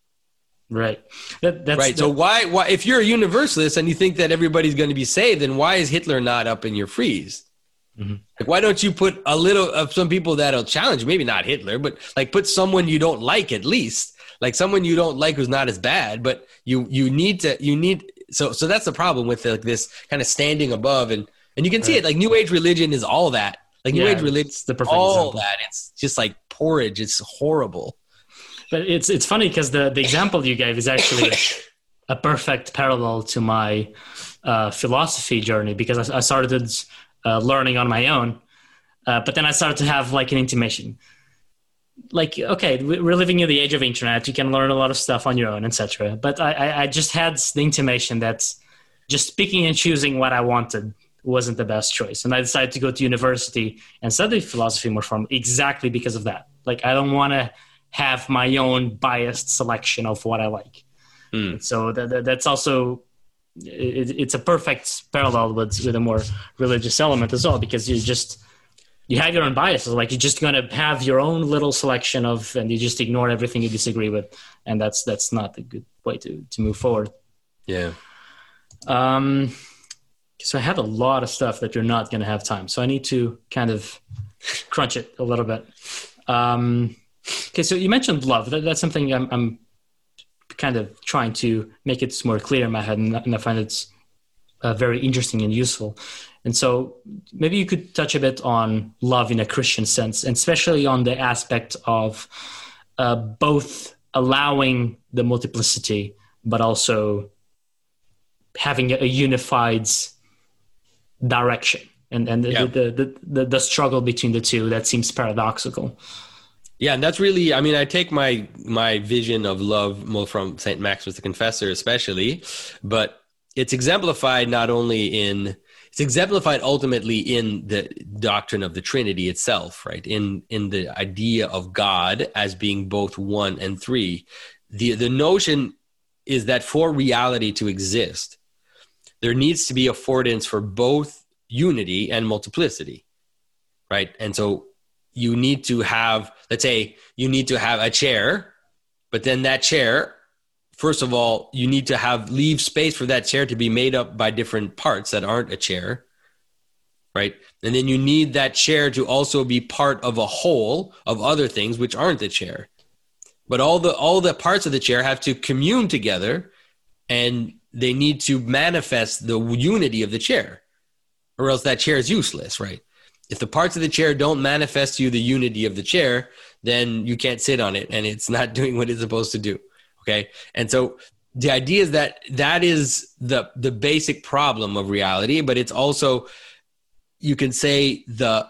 right that, right so why why if you're a universalist and you think that everybody's going to be saved then why is hitler not up in your frieze? Mm-hmm. Like, why don't you put a little of some people that'll challenge? Maybe not Hitler, but like put someone you don't like at least, like someone you don't like who's not as bad. But you you need to you need so so that's the problem with like this kind of standing above and and you can see right. it like New Age religion is all that. Like New yeah, Age religion, is the perfect all example. that. It's just like porridge. It's horrible. But it's it's funny because the the example you gave is actually a perfect parallel to my uh, philosophy journey because I, I started uh, learning on my own. Uh, but then I started to have like an intimation. Like, okay, we're living in the age of internet. You can learn a lot of stuff on your own, etc. But I, I just had the intimation that just picking and choosing what I wanted wasn't the best choice. And I decided to go to university and study philosophy more formally exactly because of that. Like, I don't want to have my own biased selection of what I like. Mm. So that, that, that's also it, it's a perfect parallel with with a more religious element as well because you just you have your own biases like you're just going to have your own little selection of and you just ignore everything you disagree with and that's that's not a good way to to move forward yeah um so i have a lot of stuff that you're not going to have time so i need to kind of crunch it a little bit um okay so you mentioned love that, that's something I'm, I'm kind of trying to make it more clear in my head, and, and I find it's uh, very interesting and useful. And so maybe you could touch a bit on love in a Christian sense, and especially on the aspect of uh, both allowing the multiplicity, but also having a unified direction and, and the, yeah. the, the, the, the struggle between the two that seems paradoxical. Yeah, and that's really I mean, I take my my vision of love more from St. Maximus the Confessor especially, but it's exemplified not only in it's exemplified ultimately in the doctrine of the Trinity itself, right? In in the idea of God as being both one and three. The the notion is that for reality to exist, there needs to be affordance for both unity and multiplicity, right? And so you need to have, let's say, you need to have a chair, but then that chair, first of all, you need to have leave space for that chair to be made up by different parts that aren't a chair, right? And then you need that chair to also be part of a whole of other things which aren't the chair. But all the all the parts of the chair have to commune together and they need to manifest the unity of the chair or else that chair is useless, right? If the parts of the chair don't manifest you the unity of the chair, then you can't sit on it and it's not doing what it's supposed to do. Okay. And so the idea is that that is the the basic problem of reality, but it's also you can say the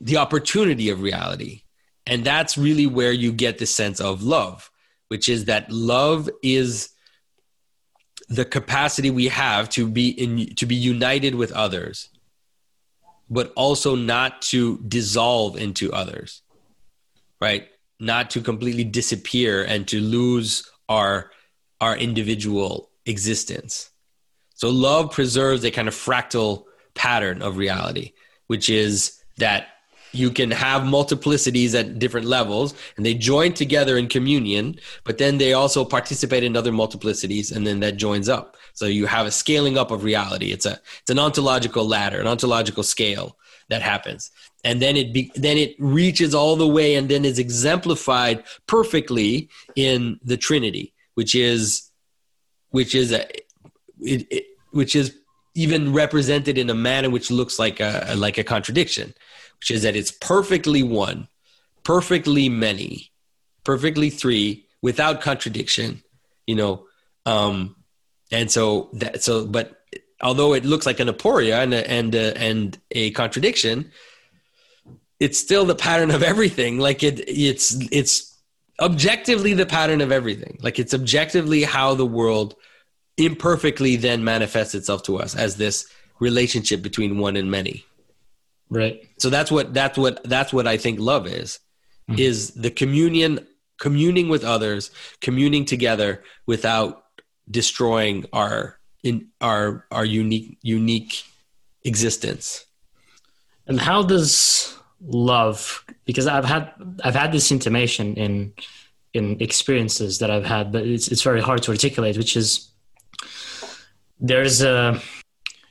the opportunity of reality. And that's really where you get the sense of love, which is that love is the capacity we have to be in to be united with others but also not to dissolve into others right? Not to completely disappear and to lose our our individual existence. So love preserves a kind of fractal pattern of reality which is that you can have multiplicities at different levels and they join together in communion but then they also participate in other multiplicities and then that joins up so you have a scaling up of reality it's a it's an ontological ladder an ontological scale that happens and then it be, then it reaches all the way and then is exemplified perfectly in the trinity which is which is a it, it, which is even represented in a manner which looks like a like a contradiction which is that it's perfectly one, perfectly many, perfectly three, without contradiction. You know, um, and so that so, but although it looks like an aporia and a, and a, and a contradiction, it's still the pattern of everything. Like it, it's it's objectively the pattern of everything. Like it's objectively how the world imperfectly then manifests itself to us as this relationship between one and many. Right. So that's what that's what that's what I think love is mm-hmm. is the communion communing with others, communing together without destroying our in our our unique unique existence. And how does love because I've had I've had this intimation in in experiences that I've had, but it's it's very hard to articulate, which is there's a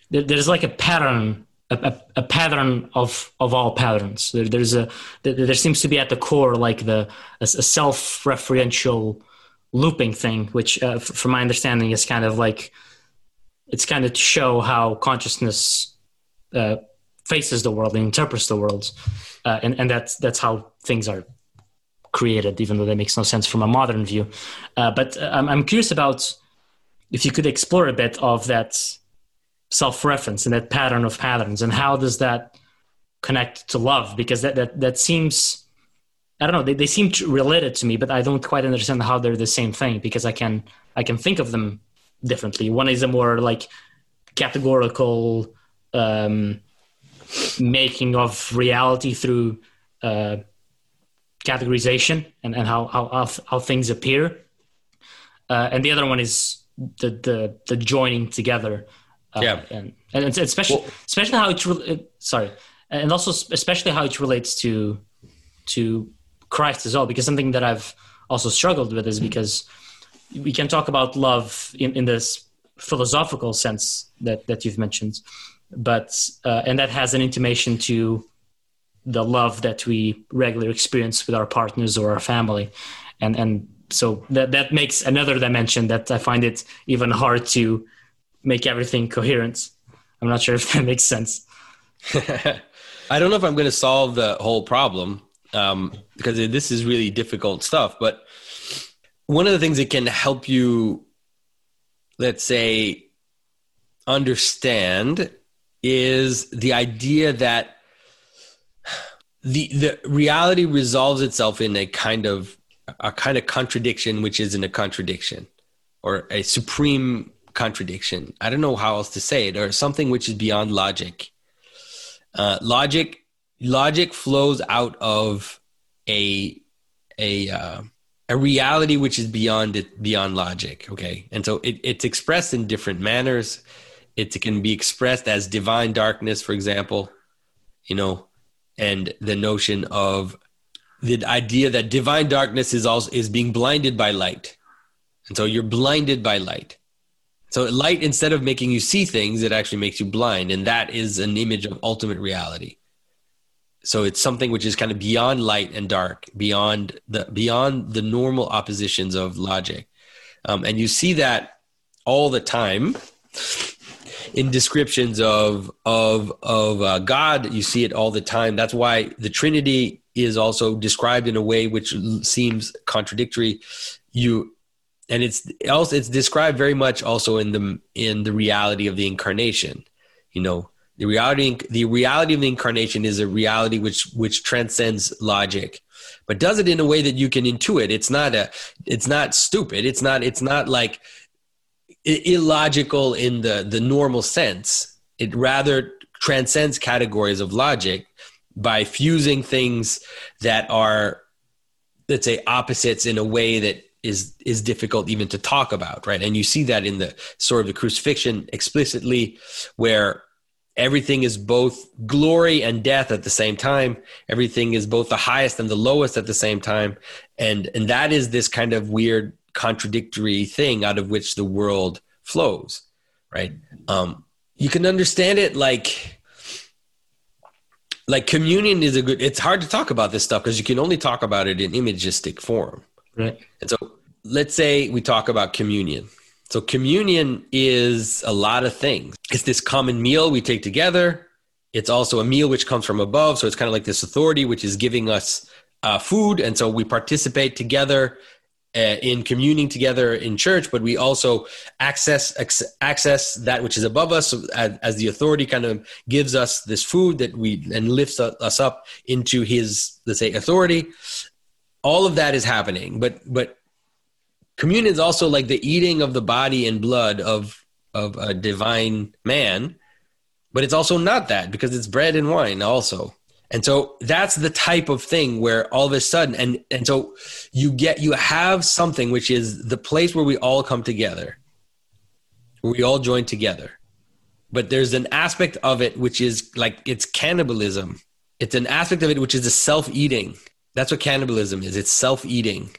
there's like a pattern a, a, pattern of of all patterns. There, there's a there, there, seems to be at the core like the a, a self-referential looping thing, which, uh, f- from my understanding, is kind of like it's kind of to show how consciousness uh, faces the world and interprets the world, uh, and and that's that's how things are created, even though that makes no sense from a modern view. Uh, but uh, I'm, I'm curious about if you could explore a bit of that self-reference and that pattern of patterns and how does that connect to love because that that, that seems i don't know they, they seem related to me but i don't quite understand how they're the same thing because i can i can think of them differently. One is a more like categorical um, making of reality through uh, categorization and, and how, how how things appear. Uh, and the other one is the the the joining together uh, yeah, and and especially well, especially how it sorry, and also especially how it relates to to Christ as well. Because something that I've also struggled with is because we can talk about love in, in this philosophical sense that that you've mentioned, but uh, and that has an intimation to the love that we regularly experience with our partners or our family, and and so that that makes another dimension that I find it even hard to make everything coherent. I'm not sure if that makes sense. I don't know if I'm going to solve the whole problem um, because this is really difficult stuff. But one of the things that can help you, let's say, understand is the idea that the the reality resolves itself in a kind of a kind of contradiction which isn't a contradiction or a supreme contradiction. I don't know how else to say it, or something which is beyond logic. Uh, logic logic flows out of a a uh, a reality which is beyond it beyond logic okay? And so it, it's expressed in different manners. It can be expressed as divine darkness for example you know and the notion of the idea that divine darkness is also is being blinded by light. And so you're blinded by light. So light instead of making you see things it actually makes you blind and that is an image of ultimate reality so it's something which is kind of beyond light and dark beyond the beyond the normal oppositions of logic. Um, and you see that all the time in descriptions of of of uh, god. You see it all the time. That's why the trinity is also described in a way which seems contradictory. You and it's also it's described very much also in the in the reality of the incarnation. You know the reality, the reality of the incarnation is a reality which which transcends logic, but does it in a way that you can intuit. It's not a, it's not stupid. It's not, it's not like illogical in the the normal sense. It rather transcends categories of logic by fusing things that are, let's say, opposites in a way that is is difficult even to talk about, right? And you see that in the sort of the crucifixion explicitly, where everything is both glory and death at the same time. Everything is both the highest and the lowest at the same time. And and that is this kind of weird contradictory thing out of which the world flows right? Um you can understand it like like communion is a good it's hard to talk about this stuff because you can only talk about it in imagistic form. Right. And so let's say we talk about communion so communion is a lot of things. It's this common meal we take together. It's also a meal which comes from above. So it's kind of like this authority which is giving us uh, food. And so we participate together uh, in communing together in church, but we also access access that which is above us as, as, the authority kind of gives us this food that we and lifts us up into his let's say authority. All of that is happening, but but communion is also like the eating of the body and blood of of a divine man but it's also not that because it's bread and wine also. And so that's the type of thing where all of a sudden and and so you get you have something which is the place where we all come together where we all join together. But there's an aspect of it which is like it's cannibalism. It's an aspect of it which is a self-eating. That's what cannibalism is. It's self-eating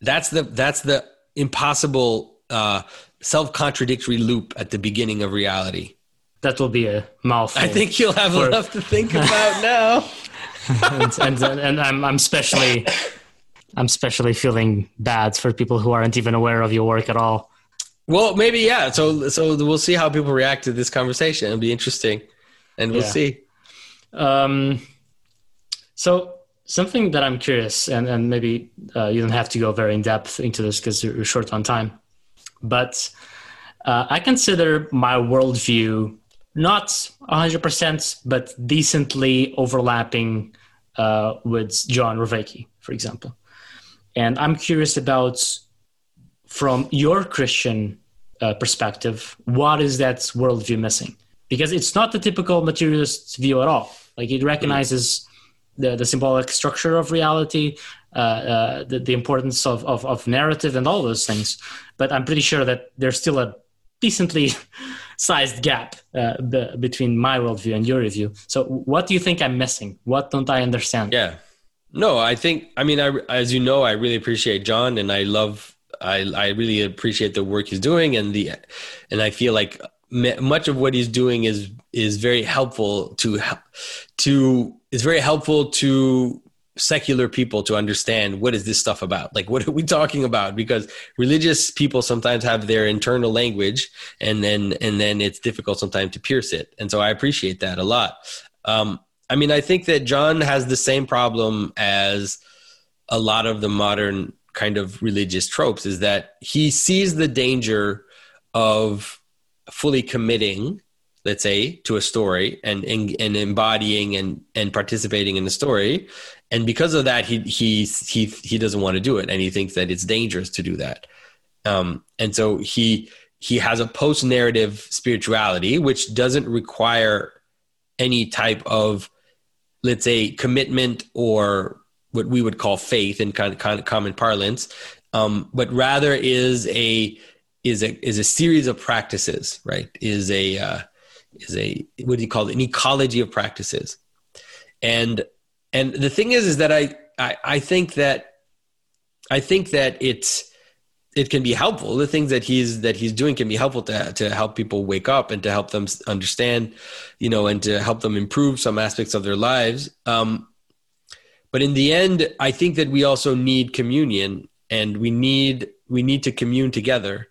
that's the that's the impossible uh, self-contradictory loop at the beginning of reality. That will be a mouthful. I think you'll have for... enough to think about now. and, and, and I'm I'm especially I'm especially feeling bad for people who aren't even aware of your work at all. Well, maybe yeah. So so we'll see how people react to this conversation. It'll be interesting, and we'll yeah. see. Um, so something that I'm curious, and, and maybe uh, you don't have to go very in depth into this because you're short on time, but uh, I consider my worldview not 100%, but decently overlapping uh, with John Vervaeke, for example. And I'm curious about, from your Christian uh, perspective, what is that worldview missing? Because it's not the typical materialist view at all. Like it recognizes the, the symbolic structure of reality, uh, uh, the, the importance of, of, of, narrative, and all those things. But I'm pretty sure that there's still a decently sized gap uh, b- between my worldview and your review. So, what do you think I'm missing? What don't I understand? Yeah. No, I think, I mean, I, as you know, I really appreciate John and I love, I, I really appreciate the work he's doing and the, and I feel like much of what he's doing is, is very helpful to, to it's very helpful to secular people to understand what is this stuff about? Like what are we talking about? Because religious people sometimes have their internal language and then and then it's difficult sometimes to pierce it. And so i appreciate that a lot. Um, i mean i think that john has the same problem as a lot of the modern kind of religious tropes is that he sees the danger of fully committing let's say to a story and and, and embodying and and participating in the story and because of that he he he he doesn't want to do it and he thinks that it's dangerous to do that um, and so he he has a post narrative spirituality which doesn't require any type of let's say commitment or what we would call faith in kind of, common parlance, um, but rather is a is a is a series of practices, right? Is a uh, is a what do you call it? An ecology of practices, and and the thing is, is that I I, I think that I think that it's it can be helpful. The things that he's that he's doing can be helpful to to help people wake up and to help them understand, you know, and to help them improve some aspects of their lives. Um, but in the end, I think that we also need communion, and we need we need to commune together,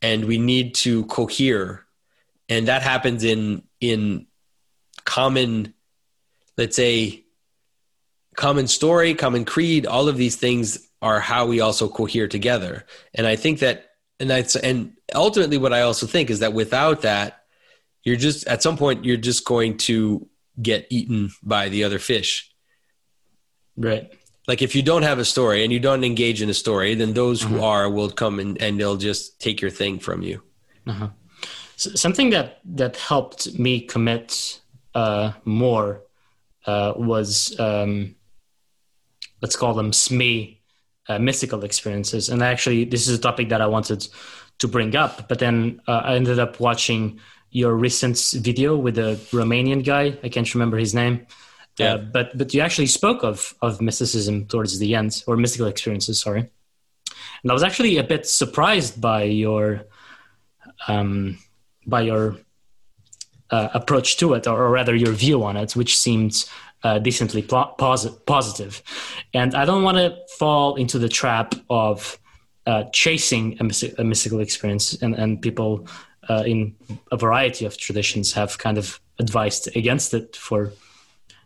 and we need to cohere, and that happens in in common, let's say, common story, common creed. All of these things are how we also cohere together. And I think that, and that's, and ultimately what I also think is that without that, you're just, at some point, you're just going to get eaten by the other fish. Right. Like if you don't have a story and you don't engage in a story, then those uh-huh. who are will come and, and they'll just take your thing from you. Uh-huh. So something that, that helped me commit uh, more uh, was, um, let's call them SME uh, mystical experiences. And actually, this is a topic that I wanted to bring up, but then uh, I ended up watching your recent video with a Romanian guy. I can't remember his name. Uh, yeah. But but you actually spoke of of mysticism towards the end, or mystical experiences. Sorry, and I was actually a bit surprised by your um, by your uh, approach to it, or, or, rather your view on it, which seemed uh, decently posi- positive. And I don't want to fall into the trap of uh, chasing a, mystic- a, mystical experience, and, and people uh, in a variety of traditions have kind of advised against it for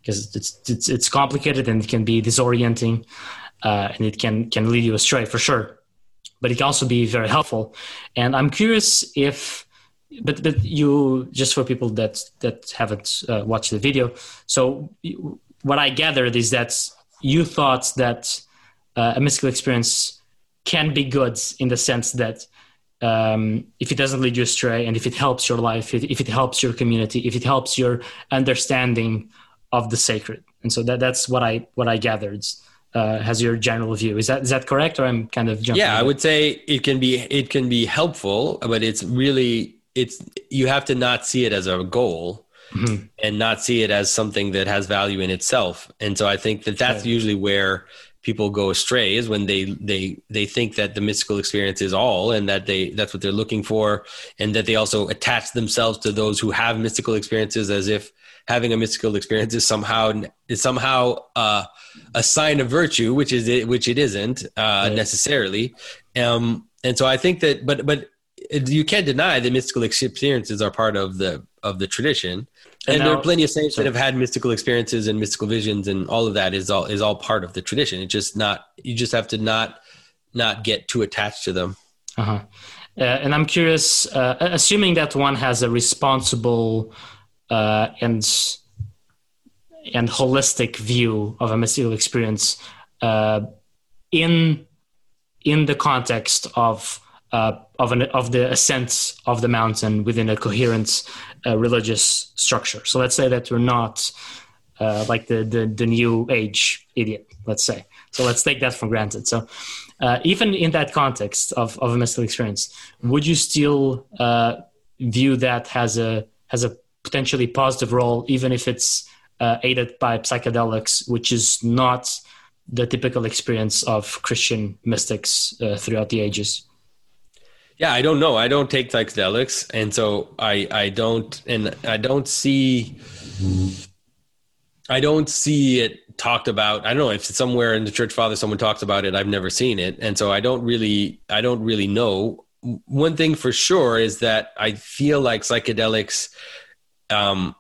because it's, it's, it's complicated and it can be disorienting, uh, and it can can lead you astray for sure. But it can also be very helpful. And I'm curious if but but you just for people that that haven't uh, watched the video so what i gathered is that you thought that uh, a mystical experience can be good in the sense that um, if it doesn't lead you astray and if it helps your life if, it helps your community if it helps your understanding of the sacred. And so that that's what i what i gathered uh, has your general view. Is that is that correct? Or i'm kind of jumping yeah i would say it can be it can be helpful but it's really it's you have to not see it as a goal mm-hmm. and not see it as something that has value in itself and so i think that that's usually where people go astray is when they they they think that the mystical experience is all and that they that's what they're looking for and that they also attach themselves to those who have mystical experiences as if having a mystical experience is somehow is somehow uh, a sign of virtue which is it which it isn't uh, right. necessarily um, and so i think that but but you can't deny that mystical experiences are part of the of the tradition. And, and now, there are plenty of saints that have had mystical experiences and mystical visions and all of that is all is all part of the tradition. It's just not you just have to not not get too attached to them. Uh-huh. Uh, and i'm curious uh, assuming that one has a responsible uh, and and holistic view of a mystical experience uh, in in the context of uh, of an of the ascent of the mountain within a coherent uh, religious structure. So let's say that we're not uh, like the, the, the new age idiot. Let's say. So let's take that for granted. So uh, even in that context of, of a mystical experience, would you still uh, view that as a has a potentially positive role, even if it's uh, aided by psychedelics, which is not the typical experience of Christian mystics throughout the ages? Yeah, I don't know. I don't take psychedelics, and so I I don't and I don't see I don't see it talked about. I don't know if it's somewhere in the church father someone talks about it. I've never seen it, and so I don't really I don't really know. One thing for sure is that I feel like psychedelics, um,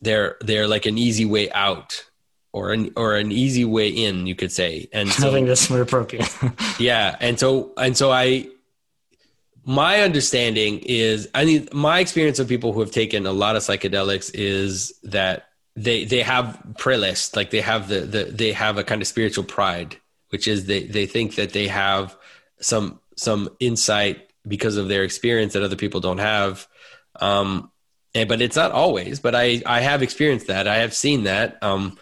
they're they're like an easy way out or an or an easy way in, you could say. And so, I think that's more appropriate. yeah, and so and so I my understanding is i mean my experience of people who have taken a lot of psychedelics is that they they have prelest like they have the, the they have a kind of spiritual pride which is they they think that they have some some insight because of their experience that other people don't have um and, but it's not always but i i have experienced that i have seen that um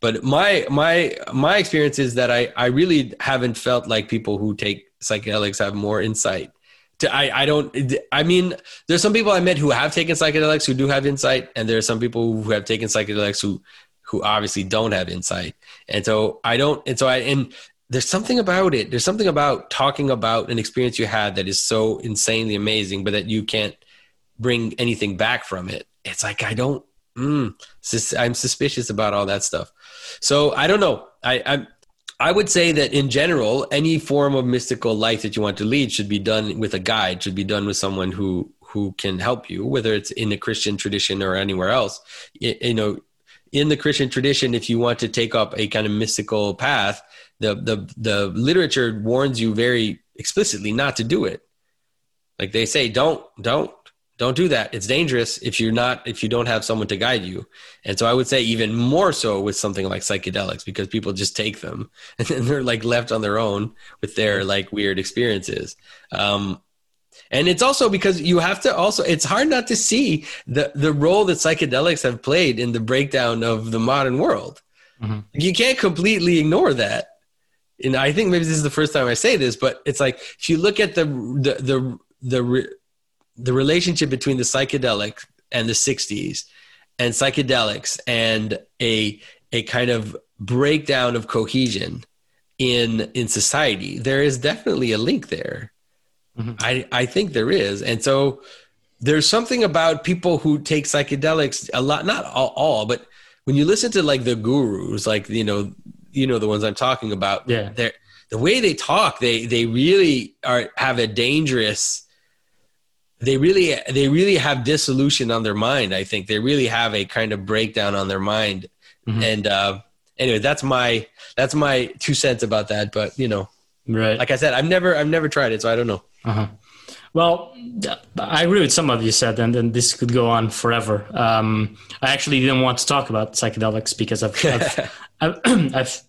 but my my my experience is that I I really haven't felt like people who take psychedelics have more insight. I I don't I mean there's some people I met who have taken psychedelics who do have insight, and there are some people who have taken psychedelics who who obviously don't have insight. And so I don't and so I and there's something about it. There's something about talking about an experience you had that is so insanely amazing, but that you can't bring anything back from it. It's like I don't mm, I'm suspicious about all that stuff. So I don't know. I, I I would say that in general, any form of mystical life that you want to lead should be done with a guide, should be done with someone who who can help you, whether it's in the Christian tradition or anywhere else. You, you know, in the Christian tradition, if you want to take up a kind of mystical path, the the the literature warns you very explicitly not to do it. Like they say, don't don't don't do that. It's dangerous if you're not if you don't have someone to guide you. And so i would say even more so with something like psychedelics because people just take them and then they're like left on their own with their like weird experiences. Um, and it's also because you have to also it's hard not to see the the role that psychedelics have played in the breakdown of the modern world. Mm-hmm. you can't completely ignore that. And i think maybe this is the first time i say this but it's like if you look at the the the, the the relationship between the psychedelic and the 60s and psychedelics and a a kind of breakdown of cohesion in in society there is definitely a link there. Mm-hmm. i i think there is. And so there's something about people who take psychedelics a lot not all, all but when you listen to like the gurus like you know you know the ones i'm talking about yeah. they're the way they talk they they really are have a dangerous they really they really have dissolution on their mind i think. They really have a kind of breakdown on their mind. Mm-hmm. and uh anyway that's my that's my two cents about that. But you know right. like i said i've never i've never tried it so i don't know. Uh-huh. well i agree with some of you said and then this could go on forever. Um i actually didn't want to talk about psychedelics because i've i've, I've, I've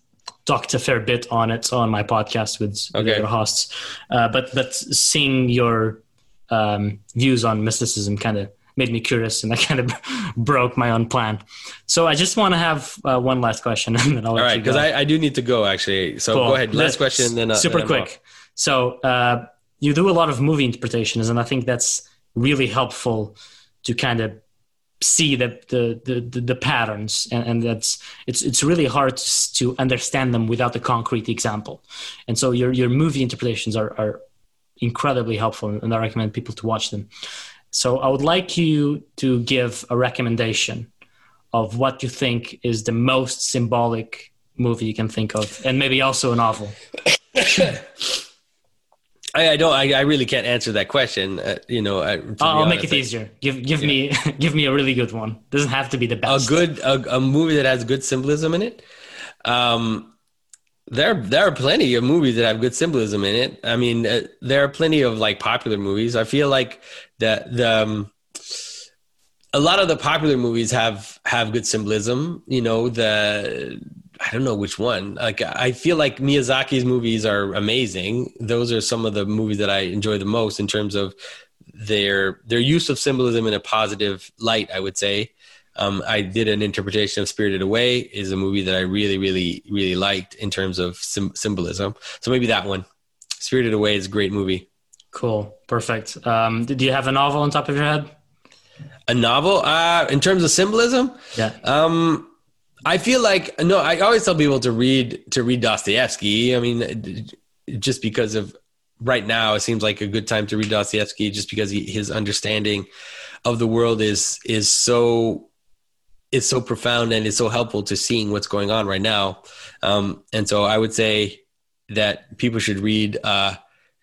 talked a fair bit on it on my podcast with, okay. other hosts. Uh, but but seeing your um, views on mysticism kind of made me curious and I kind of broke my own plan. So I just want to have uh, one last question and then I'll All right, because I, I, do need to go actually. So cool. go ahead. Last question, then uh, super then quick. So uh, you do a lot of movie interpretations, and I think that's really helpful to kind of see the the the, the patterns, and, and, that's it's it's really hard to understand them without the concrete example. And so your your movie interpretations are are incredibly helpful, and I recommend people to watch them. So I would like you to give a recommendation of what you think is the most symbolic movie you can think of, and maybe also a novel. I, I, don't. I, I, really can't answer that question. Uh, you know, I, I'll make it easier. Give give yeah. me give me a really good one. Doesn't have to be the best. A good a, a movie that has good symbolism in it. Um, there, there are plenty of movies that have good symbolism in it. I mean, uh, there are plenty of like popular movies. I feel like that the um, a lot of the popular movies have have good symbolism. You know, the I don't know which one. Like, I feel like Miyazaki's movies are amazing. Those are some of the movies that I enjoy the most in terms of their their use of symbolism in a positive light. I would say. Um, I did an interpretation of Spirited Away is a movie that I really, really, really liked in terms of sim- symbolism. So maybe that one. Spirited Away is a great movie. Cool, perfect. Um, do you have a novel on top of your head? A novel, uh, in terms of symbolism. Yeah. Um, I feel like no. I always tell people to read to read Dostoevsky. I mean, just because of right now, it seems like a good time to read Dostoevsky, just because he, his understanding of the world is is so is so profound and is so helpful to seeing what's going on right now. Um, and so I would say that people should read uh,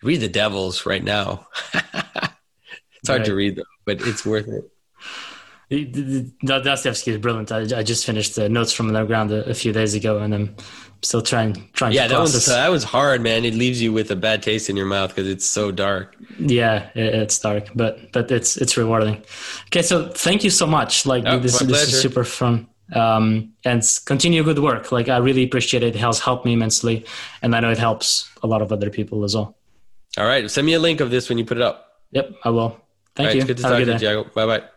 read the Devils right now. it's hard right. to read though, but it's worth it. Dostoevsky is brilliant. I, I, just finished the Notes from Underground a, a few days ago, and I'm still trying trying. Yeah, that was that was hard, man. It leaves you with a bad taste in your mouth because it's so dark. Yeah, it's dark, but but it's it's rewarding. Okay, so thank you so much. Like oh, this, this is super fun. Um, and continue good work. Like I really appreciate it. It has helped me immensely, and I know it helps a lot of other people as well. All right, send me a link of this when you put it up. Yep, I will. Thank right, you. good to Have talk to you, Diego. Bye bye.